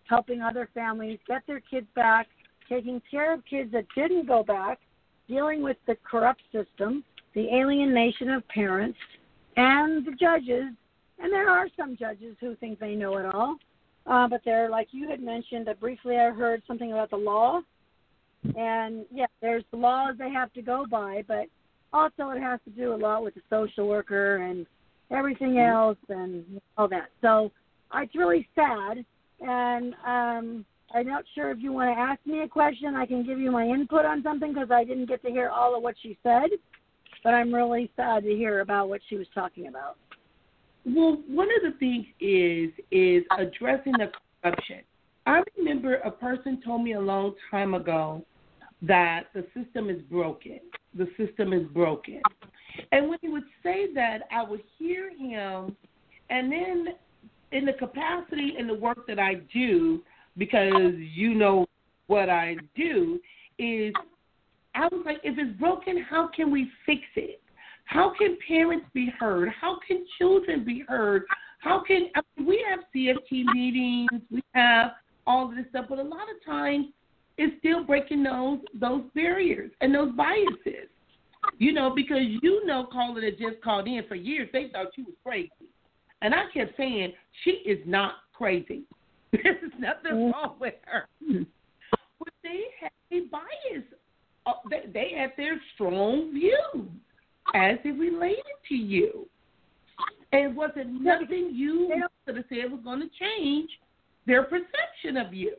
helping other families get their kids back, taking care of kids that didn't go back, dealing with the corrupt system, the alienation of parents, and the judges. And there are some judges who think they know it all. Uh, but they're like you had mentioned. Uh, briefly, I heard something about the law, and yeah, there's the laws they have to go by, but also it has to do a lot with the social worker and everything else and all that. So uh, it's really sad, and um, I'm not sure if you want to ask me a question. I can give you my input on something because I didn't get to hear all of what she said, but I'm really sad to hear about what she was talking about. Well, one of the things is is addressing the corruption. I remember a person told me a long time ago that the system is broken. The system is broken. And when he would say that, I would hear him, and then in the capacity in the work that I do, because you know what I do, is I was like, if it's broken, how can we fix it? How can parents be heard? How can children be heard? How can I mean, we have CFT meetings? We have all of this stuff, but a lot of times it's still breaking those those barriers and those biases. You know, because you know, caller that just called in for years, they thought she was crazy, and I kept saying she is not crazy. <laughs> There's nothing Mm-hmm. wrong with her, but they have a bias. Uh, They, they have their strong views as it related to you. And it wasn't nothing you could have said was going to change their perception of you.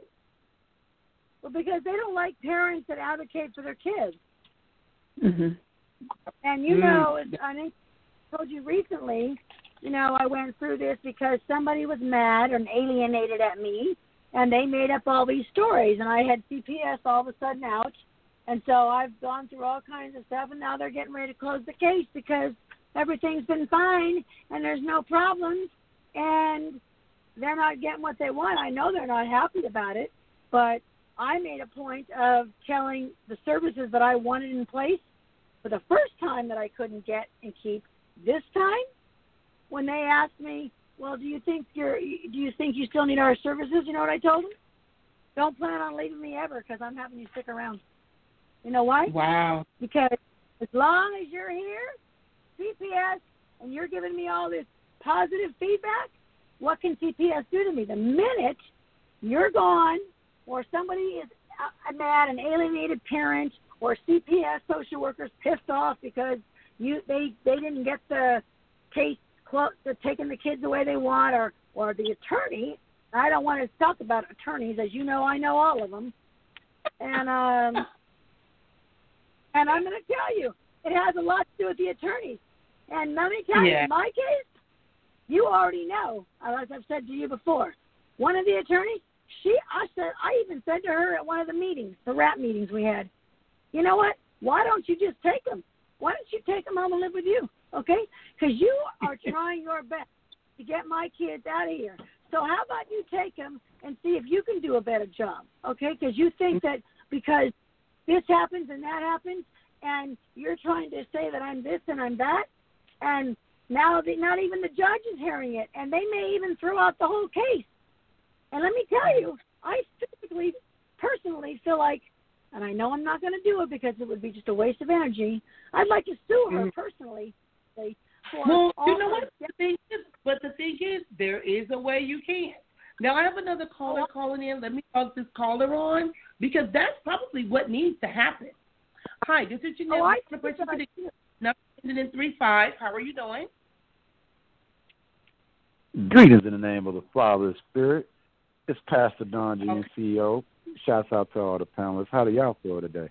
Well, because they don't like parents that advocate for their kids. Mm-hmm. And you Mm. know, I told you recently, you know, I went through this because somebody was mad and alienated at me, and they made up all these stories, and I had CPS all of a sudden out, and so I've gone through all kinds of stuff, and now they're getting ready to close the case because everything's been fine and there's no problems, and they're not getting what they want. I know they're not happy about it, but I made a point of telling the services that I wanted in place for the first time that I couldn't get and keep. This time, when they asked me, "Well, do you think you're do you think you still need our services?" You know what I told them? Don't plan on leaving me ever because I'm having you stick around. You know why? Wow. Because as long as you're here, CPS, and you're giving me all this positive feedback, what can CPS do to me? The minute you're gone, or somebody is uh, mad, an alienated parent, or CPS social workers pissed off because you they they didn't get the case close, they're taking the kids the way they want, or or the attorney. I don't want to talk about attorneys, as you know, I know all of them, and um. <laughs> And I'm going to tell you, it has a lot to do with the attorneys. And let me tell you, Yeah. in my case, you already know, as I've said to you before, one of the attorneys, she, I said, I even said to her at one of the meetings, the rap meetings we had, you know what? Why don't you just take them? Why don't you take them home and live with you? Okay? Because you are <laughs> trying your best to get my kids out of here. So how about you take them and see if you can do a better job? Okay? Because you think that because this happens and that happens, and you're trying to say that I'm this and I'm that, and now the, not even the judge is hearing it, and they may even throw out the whole case. And let me tell you, I typically, personally feel like, and I know I'm not going to do it because it would be just a waste of energy. I'd like to sue her mm. personally, for Well, you know what? The thing is, but the thing is, there is a way you can. Now I have another caller oh. calling in. Let me talk this caller on because that's probably what needs to happen. Hi, this is Janelle. Oh, I the person what for the number ending in three five. How are you doing? Greetings in the name of the Father and Spirit. It's Pastor Don G, Okay. CEO. Shouts out to all the panelists. How do y'all feel today?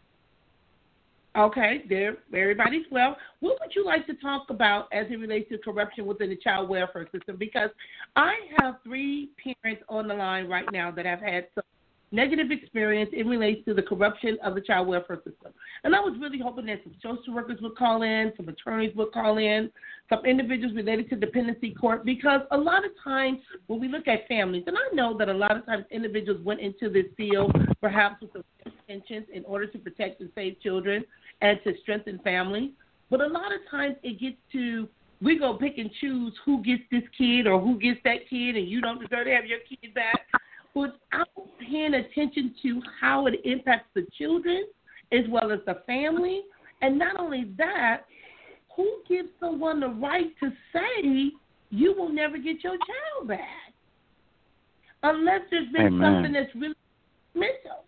Okay, there, everybody's well. What would you like to talk about as it relates to corruption within the child welfare system? Because I have three parents on the line right now that have had some negative experience in relates to the corruption of the child welfare system. And I was really hoping that some social workers would call in, some attorneys would call in, some individuals related to dependency court, because a lot of times when we look at families, and I know that a lot of times individuals went into this field perhaps with intentions in order to protect and save children and to strengthen families. But a lot of times it gets to we go pick and choose who gets this kid or who gets that kid, and you don't deserve to have your kid back, without paying attention to how it impacts the children as well as the family. And not only that, who gives someone the right to say you will never get your child back? Unless there's been Amen. something that's really mental.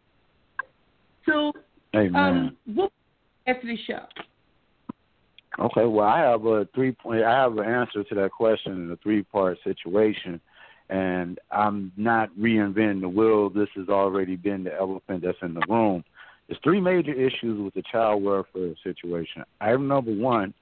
So, Amen. um, what after the show? Okay, well, I have a three point. I have an answer to that question in a three part situation, and I'm not reinventing the wheel. This has already been the elephant that's in the room. There's three major issues with the child welfare situation. Item number one,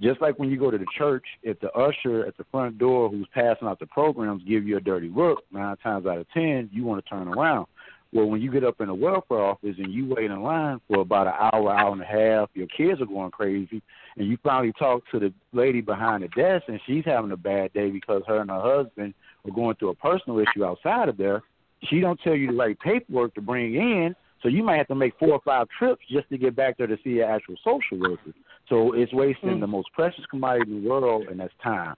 just like when you go to the church, if the usher at the front door who's passing out the programs give you a dirty look, nine times out of ten, you want to turn around. Well, when you get up in the welfare office and you wait in line for about an hour, hour and a half, your kids are going crazy, and you finally talk to the lady behind the desk, and she's having a bad day because her and her husband are going through a personal issue outside of there. She don't tell you the right paperwork to bring in, so you might have to make four or five trips just to get back there to see an actual social worker. So it's wasting Mm. the most precious commodity in the world, and that's time.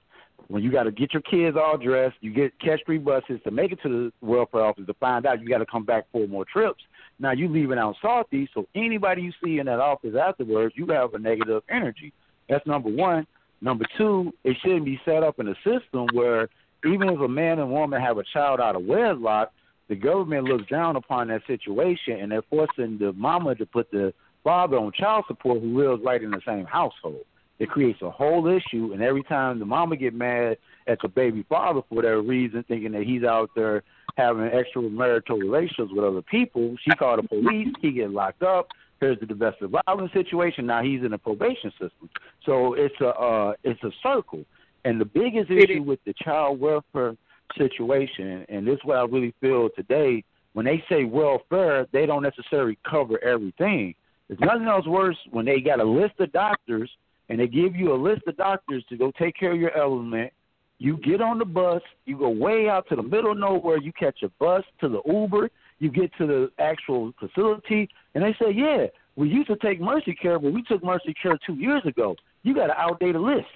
When you got to get your kids all dressed, you get catch three buses to make it to the welfare office to find out you got to come back four more trips. Now you leaving out salty, so anybody you see in that office afterwards, you have a negative energy. That's number one. Number two, it shouldn't be set up in a system where even if a man and woman have a child out of wedlock, the government looks down upon that situation and they're forcing the mama to put the father on child support who lives right in the same household. It creates a whole issue, and every time the mama get mad at the baby father for whatever reason, thinking that he's out there having extramarital relations with other people, she called the police. He get locked up. Here's the domestic violence situation. Now he's in a probation system. So it's a uh, it's a circle. And the biggest issue with the child welfare situation, and this is what I really feel today, when they say welfare, they don't necessarily cover everything. There's nothing else worse when they got a list of doctors and they give you a list of doctors to go take care of your element. You get on the bus, you go way out to the middle of nowhere, you catch a bus to the Uber, you get to the actual facility, and they say, Yeah, we used to take Mercy Care, but we took Mercy Care two years ago. You got an outdated list.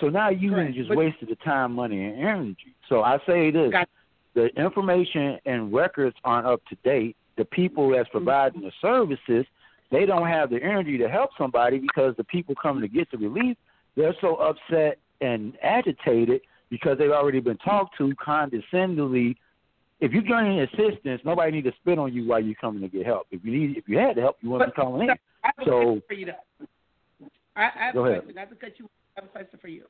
So now you Correct, just but- wasted the time, money, and energy. So I say this Got- the information and records aren't up to date. The people that's mm-hmm. providing the services, they don't have the energy to help somebody because the people coming to get the relief, they're so upset and agitated because they've already been talked to condescendingly. If you're getting assistance, nobody need to spit on you while you're coming to get help. If you need, if you had help, you wouldn't be calling in. I have a So- question for you though. I, I have Go a ahead. question. Not to cut you. Have a question for you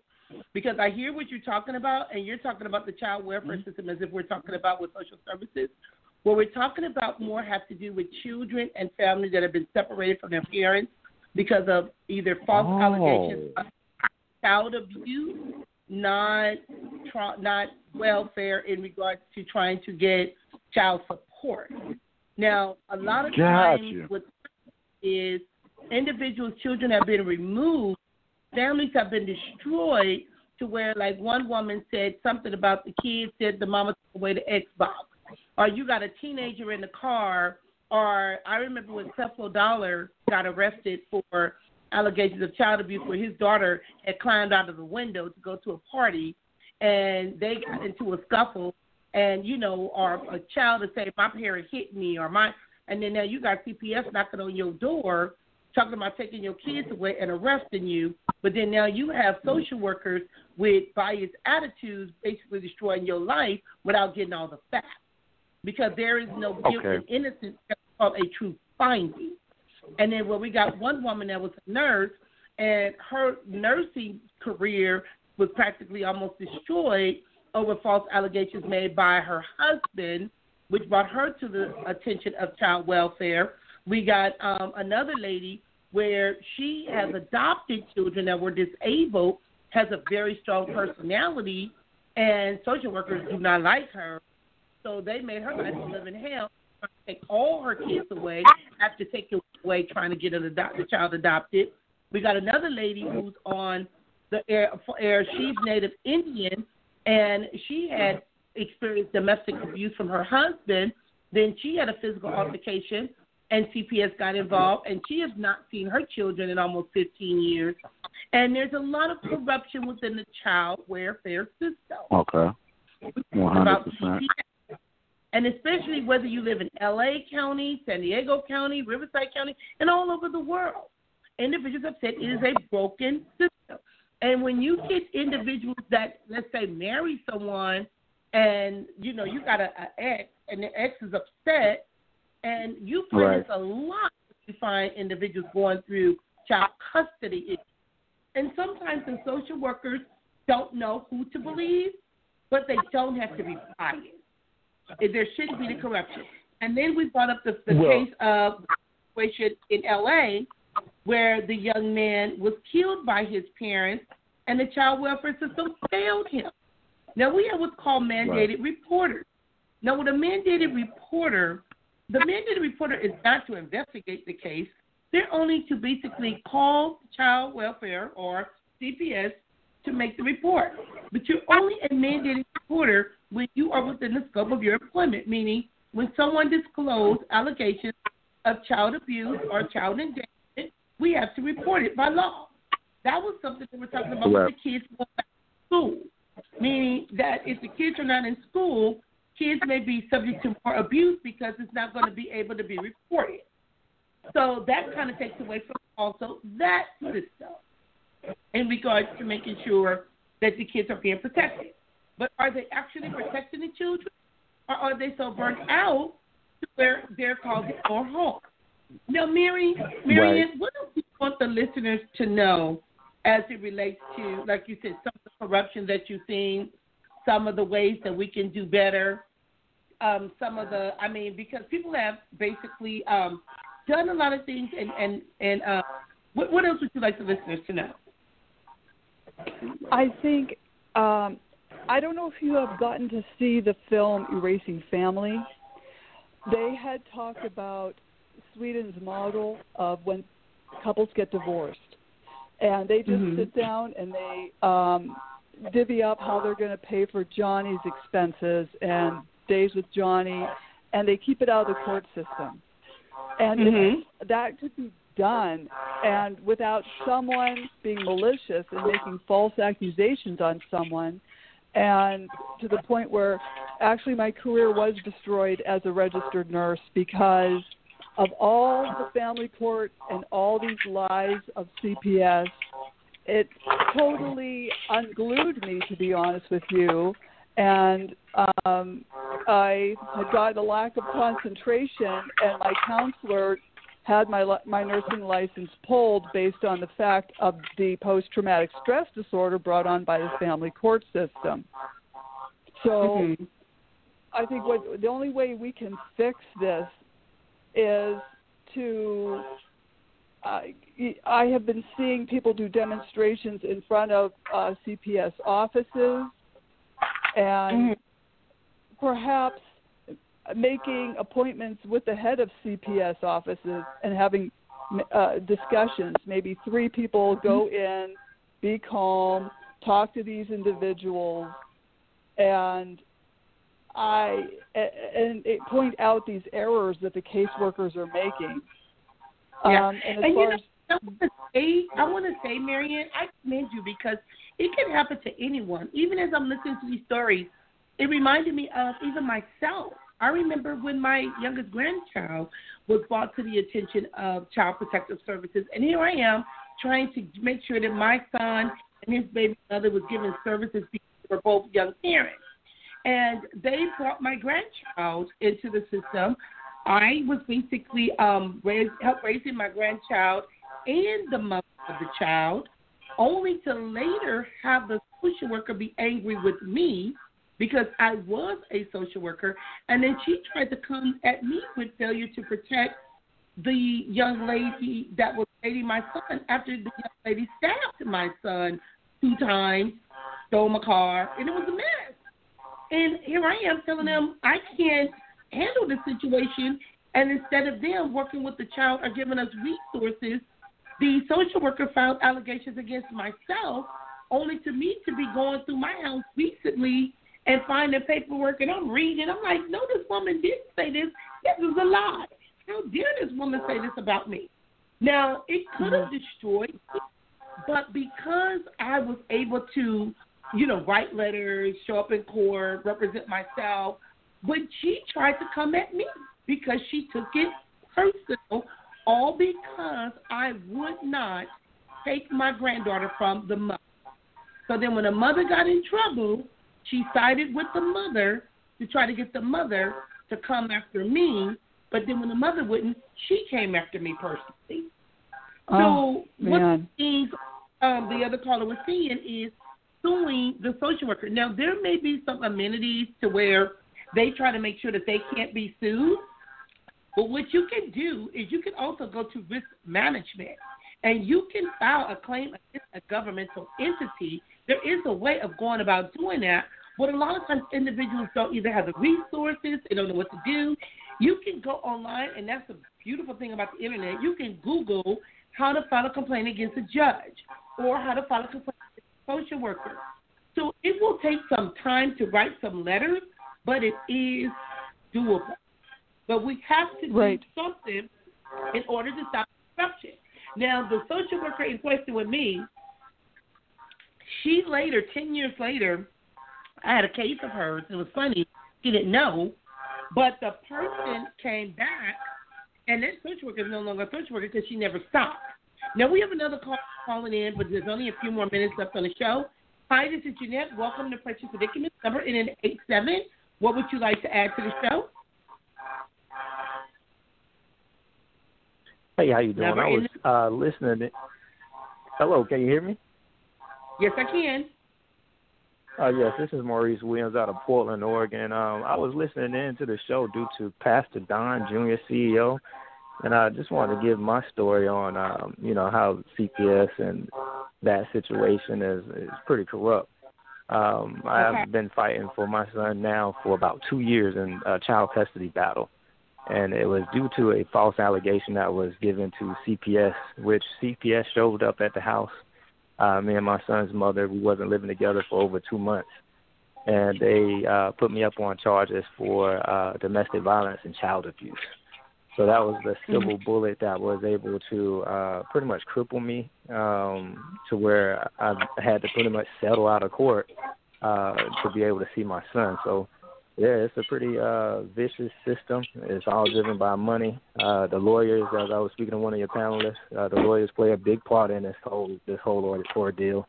because I hear what you're talking about, and you're talking about the child welfare Mm-hmm. system as if we're talking about with social services. What we're talking about more has to do with children and families that have been separated from their parents because of either false Oh. allegations of child abuse, not tra- not welfare in regards to trying to get child support. Now, a lot of times what is individuals' children have been removed, families have been destroyed to where, like one woman said something about the kids said the mama took away the Xbox, or you got a teenager in the car, or I remember when Creflo Dollar got arrested for allegations of child abuse, where his daughter had climbed out of the window to go to a party, and they got into a scuffle, and you know, or a child to say my parent hit me, or my, and then now you got CPS knocking on your door talking about taking your kids away and arresting you, but then now you have social workers with biased attitudes basically destroying your life without getting all the facts. Because there is no guilt Okay. and innocence of a true finding. And then well, we got one woman that was a nurse, and her nursing career was practically almost destroyed over false allegations made by her husband, which brought her to the attention of child welfare. We got um, another lady where she has adopted children that were disabled, has a very strong personality, and social workers do not like her. So they made her life live in hell, trying to take all her kids away after taking away trying to get an adopt, the child adopted. We got another lady who's on the air, air. She's Native Indian, and she had experienced domestic abuse from her husband. Then she had a physical altercation, and CPS got involved, and she has not seen her children in almost 15 years. And there's a lot of corruption within the child welfare system Okay. 100%. And especially whether you live in LA County, San Diego County, Riverside County, and all over the world. Individuals have said it is a broken system. And when you get individuals that, let's say, marry someone and, you know, you got a, a ex and the ex is upset and you find Right. this a lot you find individuals going through child custody issues. And sometimes the social workers don't know who to believe, but they don't have to be biased. There shouldn't be the corruption. And then we brought up the, the Well- case of situation in L.A. where the young man was killed by his parents, and the child welfare system failed him. Now we have what's called mandated reporters. Now, with a mandated reporter, the mandated reporter is not to investigate the case. They're only to basically call child welfare or CPS to make the report. But you're only a mandated reporter when you are within the scope of your employment, meaning when someone discloses allegations of child abuse or child endangerment, we have to report it by law. That was something that we're talking about with the kids going back to school, meaning that if the kids are not in school, kids may be subject to more abuse because it's not going to be able to be reported. So that kind of takes away from also that system in regards to making sure that the kids are being protected. But are they actually protecting the children, or are they so burnt out to where they're causing more harm? Now, Mary, Maryann, what do you want the listeners to know as it relates to, like you said, some of the corruption that you've seen, some of the ways that we can do better, um, some of the, I mean, because people have basically um, done a lot of things, and and and uh, what, what else would you like the listeners to know? I think um, I don't know if you have gotten to see the film Erasing Family. They had talked about Sweden's model of when couples get divorced, and they just Mhm. sit down and they um, divvy up how they're going to pay for Johnny's expenses and days with Johnny, and they keep it out of the court system. And if Mhm. that could be done and without someone being malicious and making false accusations on someone and to the point where actually my career was destroyed as a registered nurse because of all the family court and all these lies of CPS it totally unglued me to be honest with you and um I had gotten a lack of concentration and my counselor had my my nursing license pulled based on the fact of the post traumatic stress disorder brought on by the family court system. So Mhm. I think what the only way we can fix this is to I I have been seeing people do demonstrations in front of uh, CPS offices and Mhm. perhaps making appointments with the head of CPS offices and having uh, discussions. Maybe three people go in, be calm, talk to these individuals, and I and it point out these errors that the caseworkers are making. Yeah. Um, and as And you far know, as I want to say, I want to say, Maryann, I commend you because it can happen to anyone. Even as I'm listening to these stories, it reminded me of even myself. I remember when my youngest grandchild was brought to the attention of Child Protective Services, and here I am trying to make sure that my son and his baby mother was given services because they were both young parents. And they brought my grandchild into the system. I was basically um, raised, help raising my grandchild and the mother of the child, only to later have the social worker be angry with me because I was a social worker, and then she tried to come at me with failure to protect the young lady that was dating my son after the young lady stabbed my son two times, stole my car, and it was a mess. And here I am telling them I can't handle the situation, and instead of them working with the child or giving us resources, the social worker filed allegations against myself, only to me to be going through my house recently and finding paperwork, and I'm reading. I'm like, no, this woman didn't say this. This is a lie. How dare this woman say this about me? Now, it could have mm-hmm. destroyed me, but because I was able to, you know, write letters, show up in court, represent myself, when she tried to come at me because she took it personal, all because I would not take my granddaughter from the mother. So then when the mother got in trouble, she sided with the mother to try to get the mother to come after me but then when the mother wouldn't, she came after me personally. Oh, so what man. things um, the other caller was saying is suing the social worker. Now there may be some amenities to where they try to make sure that they can't be sued. But what you can do is you can also go to risk management and you can file a claim against a governmental entity. There is a way of going about doing that, but a lot of times individuals don't either have the resources, they don't know what to do. You can go online, and that's the beautiful thing about the internet. You can Google how to file a complaint against a judge or how to file a complaint against a social worker. So it will take some time to write some letters, but it is doable. But we have to Right. do something in order to stop corruption. Now, the social worker in question with me, she later, 10 years later, I had a case of hers. It was funny. She didn't know. But the person came back, and that social worker is no longer a social worker because she never stopped. Now, we have another call calling in, but there's only a few more minutes left on the show. Hi, this is Jeanette. Welcome to Precious Predicament. Number in an 87. What would you like to add to the show? Hey, how you doing? Never I was uh, listening. To... Hello, can you hear me? Yes, I can. Uh, yes, this is Maurice Williams out of Portland, Oregon. Um, I was listening in to the show due to Pastor Don Jr., CEO, and I just wanted to give my story on, um, you know, how CPS and that situation is is pretty corrupt. Um, Okay. I've been fighting for my son now for about two years in a child custody battle, and it was due to a false allegation that was given to CPS, which CPS showed up at the house uh, me and my son's mother, we wasn't living together for over two months, and they uh, put me up on charges for uh, domestic violence and child abuse. So that was the silver bullet that was able to uh, pretty much cripple me um, to where I had to pretty much settle out of court uh, to be able to see my son. So yeah, it's a pretty uh, vicious system. It's all driven by money. Uh, the lawyers, as I was speaking to one of your panelists, uh, the lawyers play a big part in this whole this whole or- ordeal.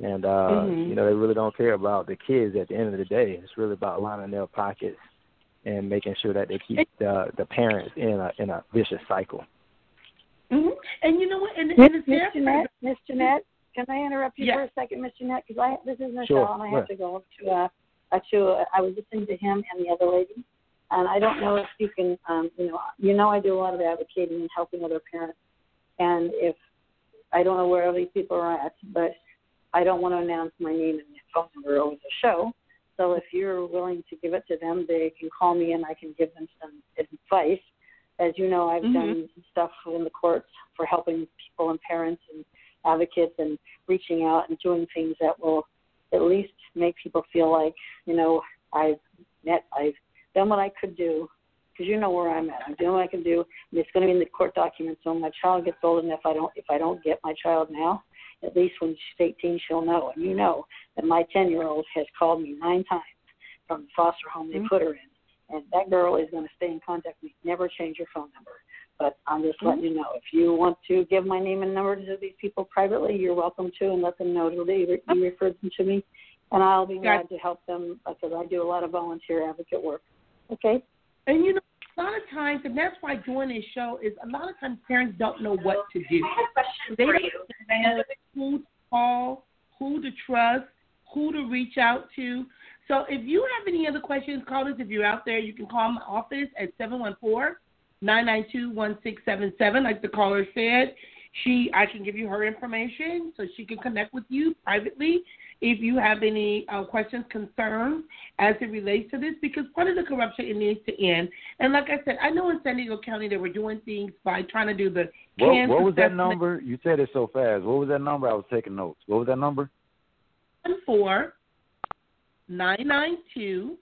And uh, Mhm. you know, they really don't care about the kids at the end of the day. It's really about lining their pockets and making sure that they keep the the parents in a in a vicious cycle. hmm And you know what? And, Miss, and it's Miss Jeanette, Miss Jeanette, can I interrupt you Yeah. for a second, Miss Jeanette? Because I this is Michelle, Sure, and I sure. have to go to uh, uh, I was listening to him and the other lady, and I don't know if you can, um, you know, you know, I do a lot of advocating and helping other parents, and if I don't know where all these people are at, but I don't want to announce my name and phone number over the show. So if you're willing to give it to them, they can call me and I can give them some advice. As you know, I've Mhm. done stuff in the courts for helping people and parents and advocates and reaching out and doing things that will at least make people feel like, you know, I've met, I've done what I could do. Because you know where I'm at. I'm doing what I can do, and it's going to be in the court documents. So when my child gets old enough, I don't, if I don't get my child now, at least when she's 18, she'll know. And you know that my 10 year old has called me nine times from the foster home they mm-hmm. put her in. and that girl is going to stay in contact with me. Never change your phone number. But I'm just Mm-hmm. letting you know. If you want to give my name and number to these people privately, you're welcome to, and let them know that you you referred them to me, and I'll be glad to help them because I do a lot of volunteer advocate work. Okay. And you know, a lot of times, and that's why doing this show is a lot of times parents don't know what to do. They don't know who to call, who to trust, who to reach out to. So if you have any other questions, call us. If you're out there, you can call my office at seven one four nine nine two one six seven seven. Like the caller said, she I can give you her information so she can connect with you privately if you have any uh, questions, concerns as it relates to this, because part of the corruption it needs to end. And like I said, I know in San Diego County they were doing things by trying to do the What, what was that number? You said it so fast. What was that number? I was taking notes. What was that number? One four nine nine two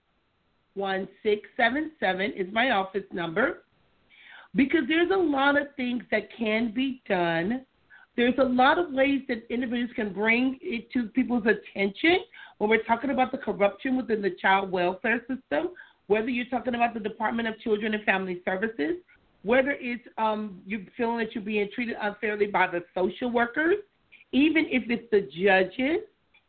one six seven seven is my office number because there's a lot of things that can be done. There's a lot of ways that individuals can bring it to people's attention when we're talking about the corruption within the child welfare system, whether you're talking about the Department of Children and Family Services, whether it's um, you're feeling that you're being treated unfairly by the social workers, even if it's the judges,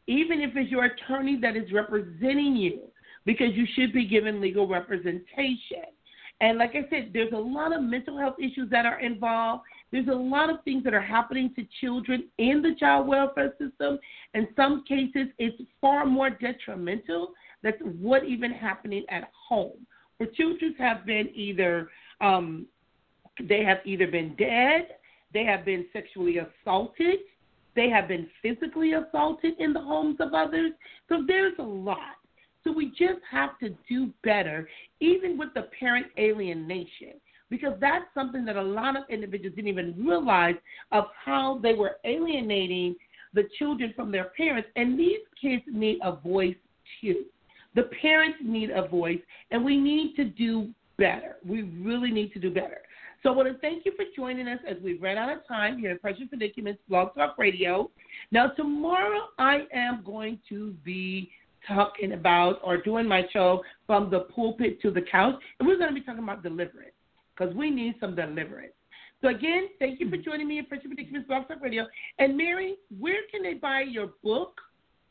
even if it's your attorney that is representing you, because you should be given legal representation. And like I said, there's a lot of mental health issues that are involved. There's a lot of things that are happening to children in the child welfare system. In some cases, it's far more detrimental than what even happening at home. Where children have been either um, they have either been dead, they have been sexually assaulted, they have been physically assaulted in the homes of others. So there's a lot. So we just have to do better, even with the parent alienation, because that's something that a lot of individuals didn't even realize of how they were alienating the children from their parents. And these kids need a voice too. The parents need a voice, and we need to do better. We really need to do better. So I want to thank you for joining us as we ran out of time here at Precious Predicaments Blog Talk Radio. Now, tomorrow I am going to be talking about or doing my show from the pulpit to the couch, and we're going to be talking about deliverance because we need some deliverance. So again, thank you for joining me at Precious Predicaments Blog Talk Radio. And Mary, where can they buy your book,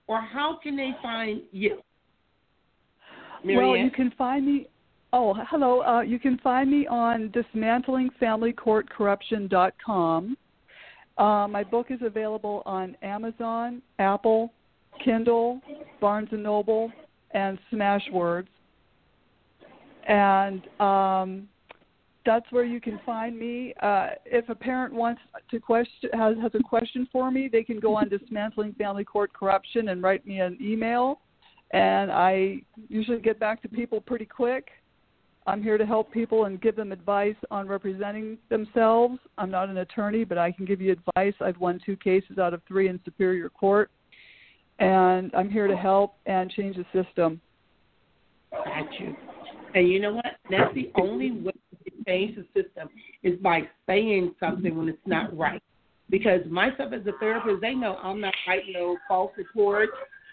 or how can they find you? Well, you can find me. Oh, hello. Uh, you can find me on dismantlingfamilycourtcorruption.com. Uh, my book is available on Amazon, Apple, Kindle, Barnes and Noble, and Smashwords. And um, that's where you can find me. Uh, if a parent wants to question has has a question for me, they can go on dismantling family court corruption and write me an email, and I usually get back to people pretty quick. I'm here to help people and give them advice on representing themselves. I'm not an attorney, but I can give you advice. I've won two cases out of three in Superior Court, and I'm here to help and change the system. Got you. And you know what? That's the only way to change the system is by saying something when it's not right. Because myself as a therapist, they know I'm not writing no false reports.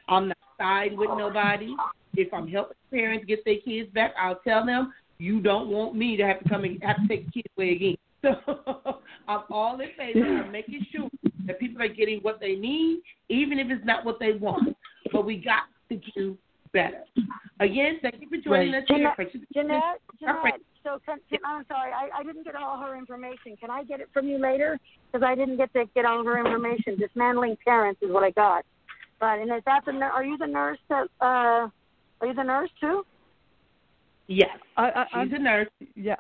I'm not siding with nobody. If I'm helping parents get their kids back, I'll tell them you don't want me to have to come and have to take the kids away again. So <laughs> I'm all in favor of making sure that people are getting what they need, even if it's not what they want. But we got to do better. Again, thank you for joining us here. Jeanette, Jeanette, Jeanette, so can, can, I'm sorry, I, I didn't get all her information. Can I get it from you later? Because I didn't get to get all her information. Dismantling parents is what I got. But and is that the are you the nurse that uh are you the nurse too? Yes, I, I, she's I'm, a nurse. Yeah.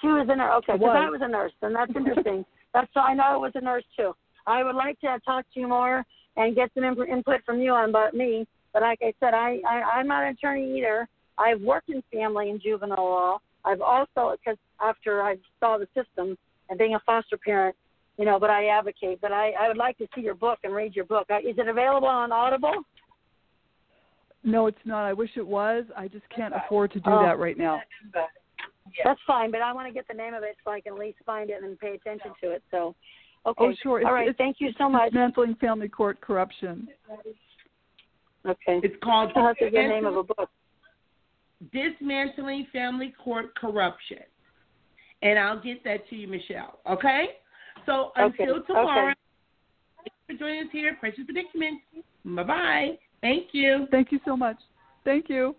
She was a nurse. Okay, I because I was. was a nurse, and that's interesting. that's so I know I was a nurse too. I would like to talk to you more and get some input from you on about me. But like I said, I, I I'm not an attorney either. I've worked in family and juvenile law. I've also because after I saw the system and being a foster parent, you know, but I advocate. But I I would like to see your book and read your book. Uh, Is it available on Audible? No, it's not. I wish it was. I just can't afford to do Oh. that right now. That's fine, but I want to get the name of it so I can at least find it and pay attention to it. So, okay. Oh, sure. It's, All right. it's Thank you so much. Dismantling family court corruption. Okay. It's called That's a good name of a book. dismantling family court corruption, and I'll get that to you, Michelle. Okay. So until Okay, tomorrow. okay. Thanks for joining us here, Precious Predicaments. Bye bye. Thank you. Thank you so much. Thank you.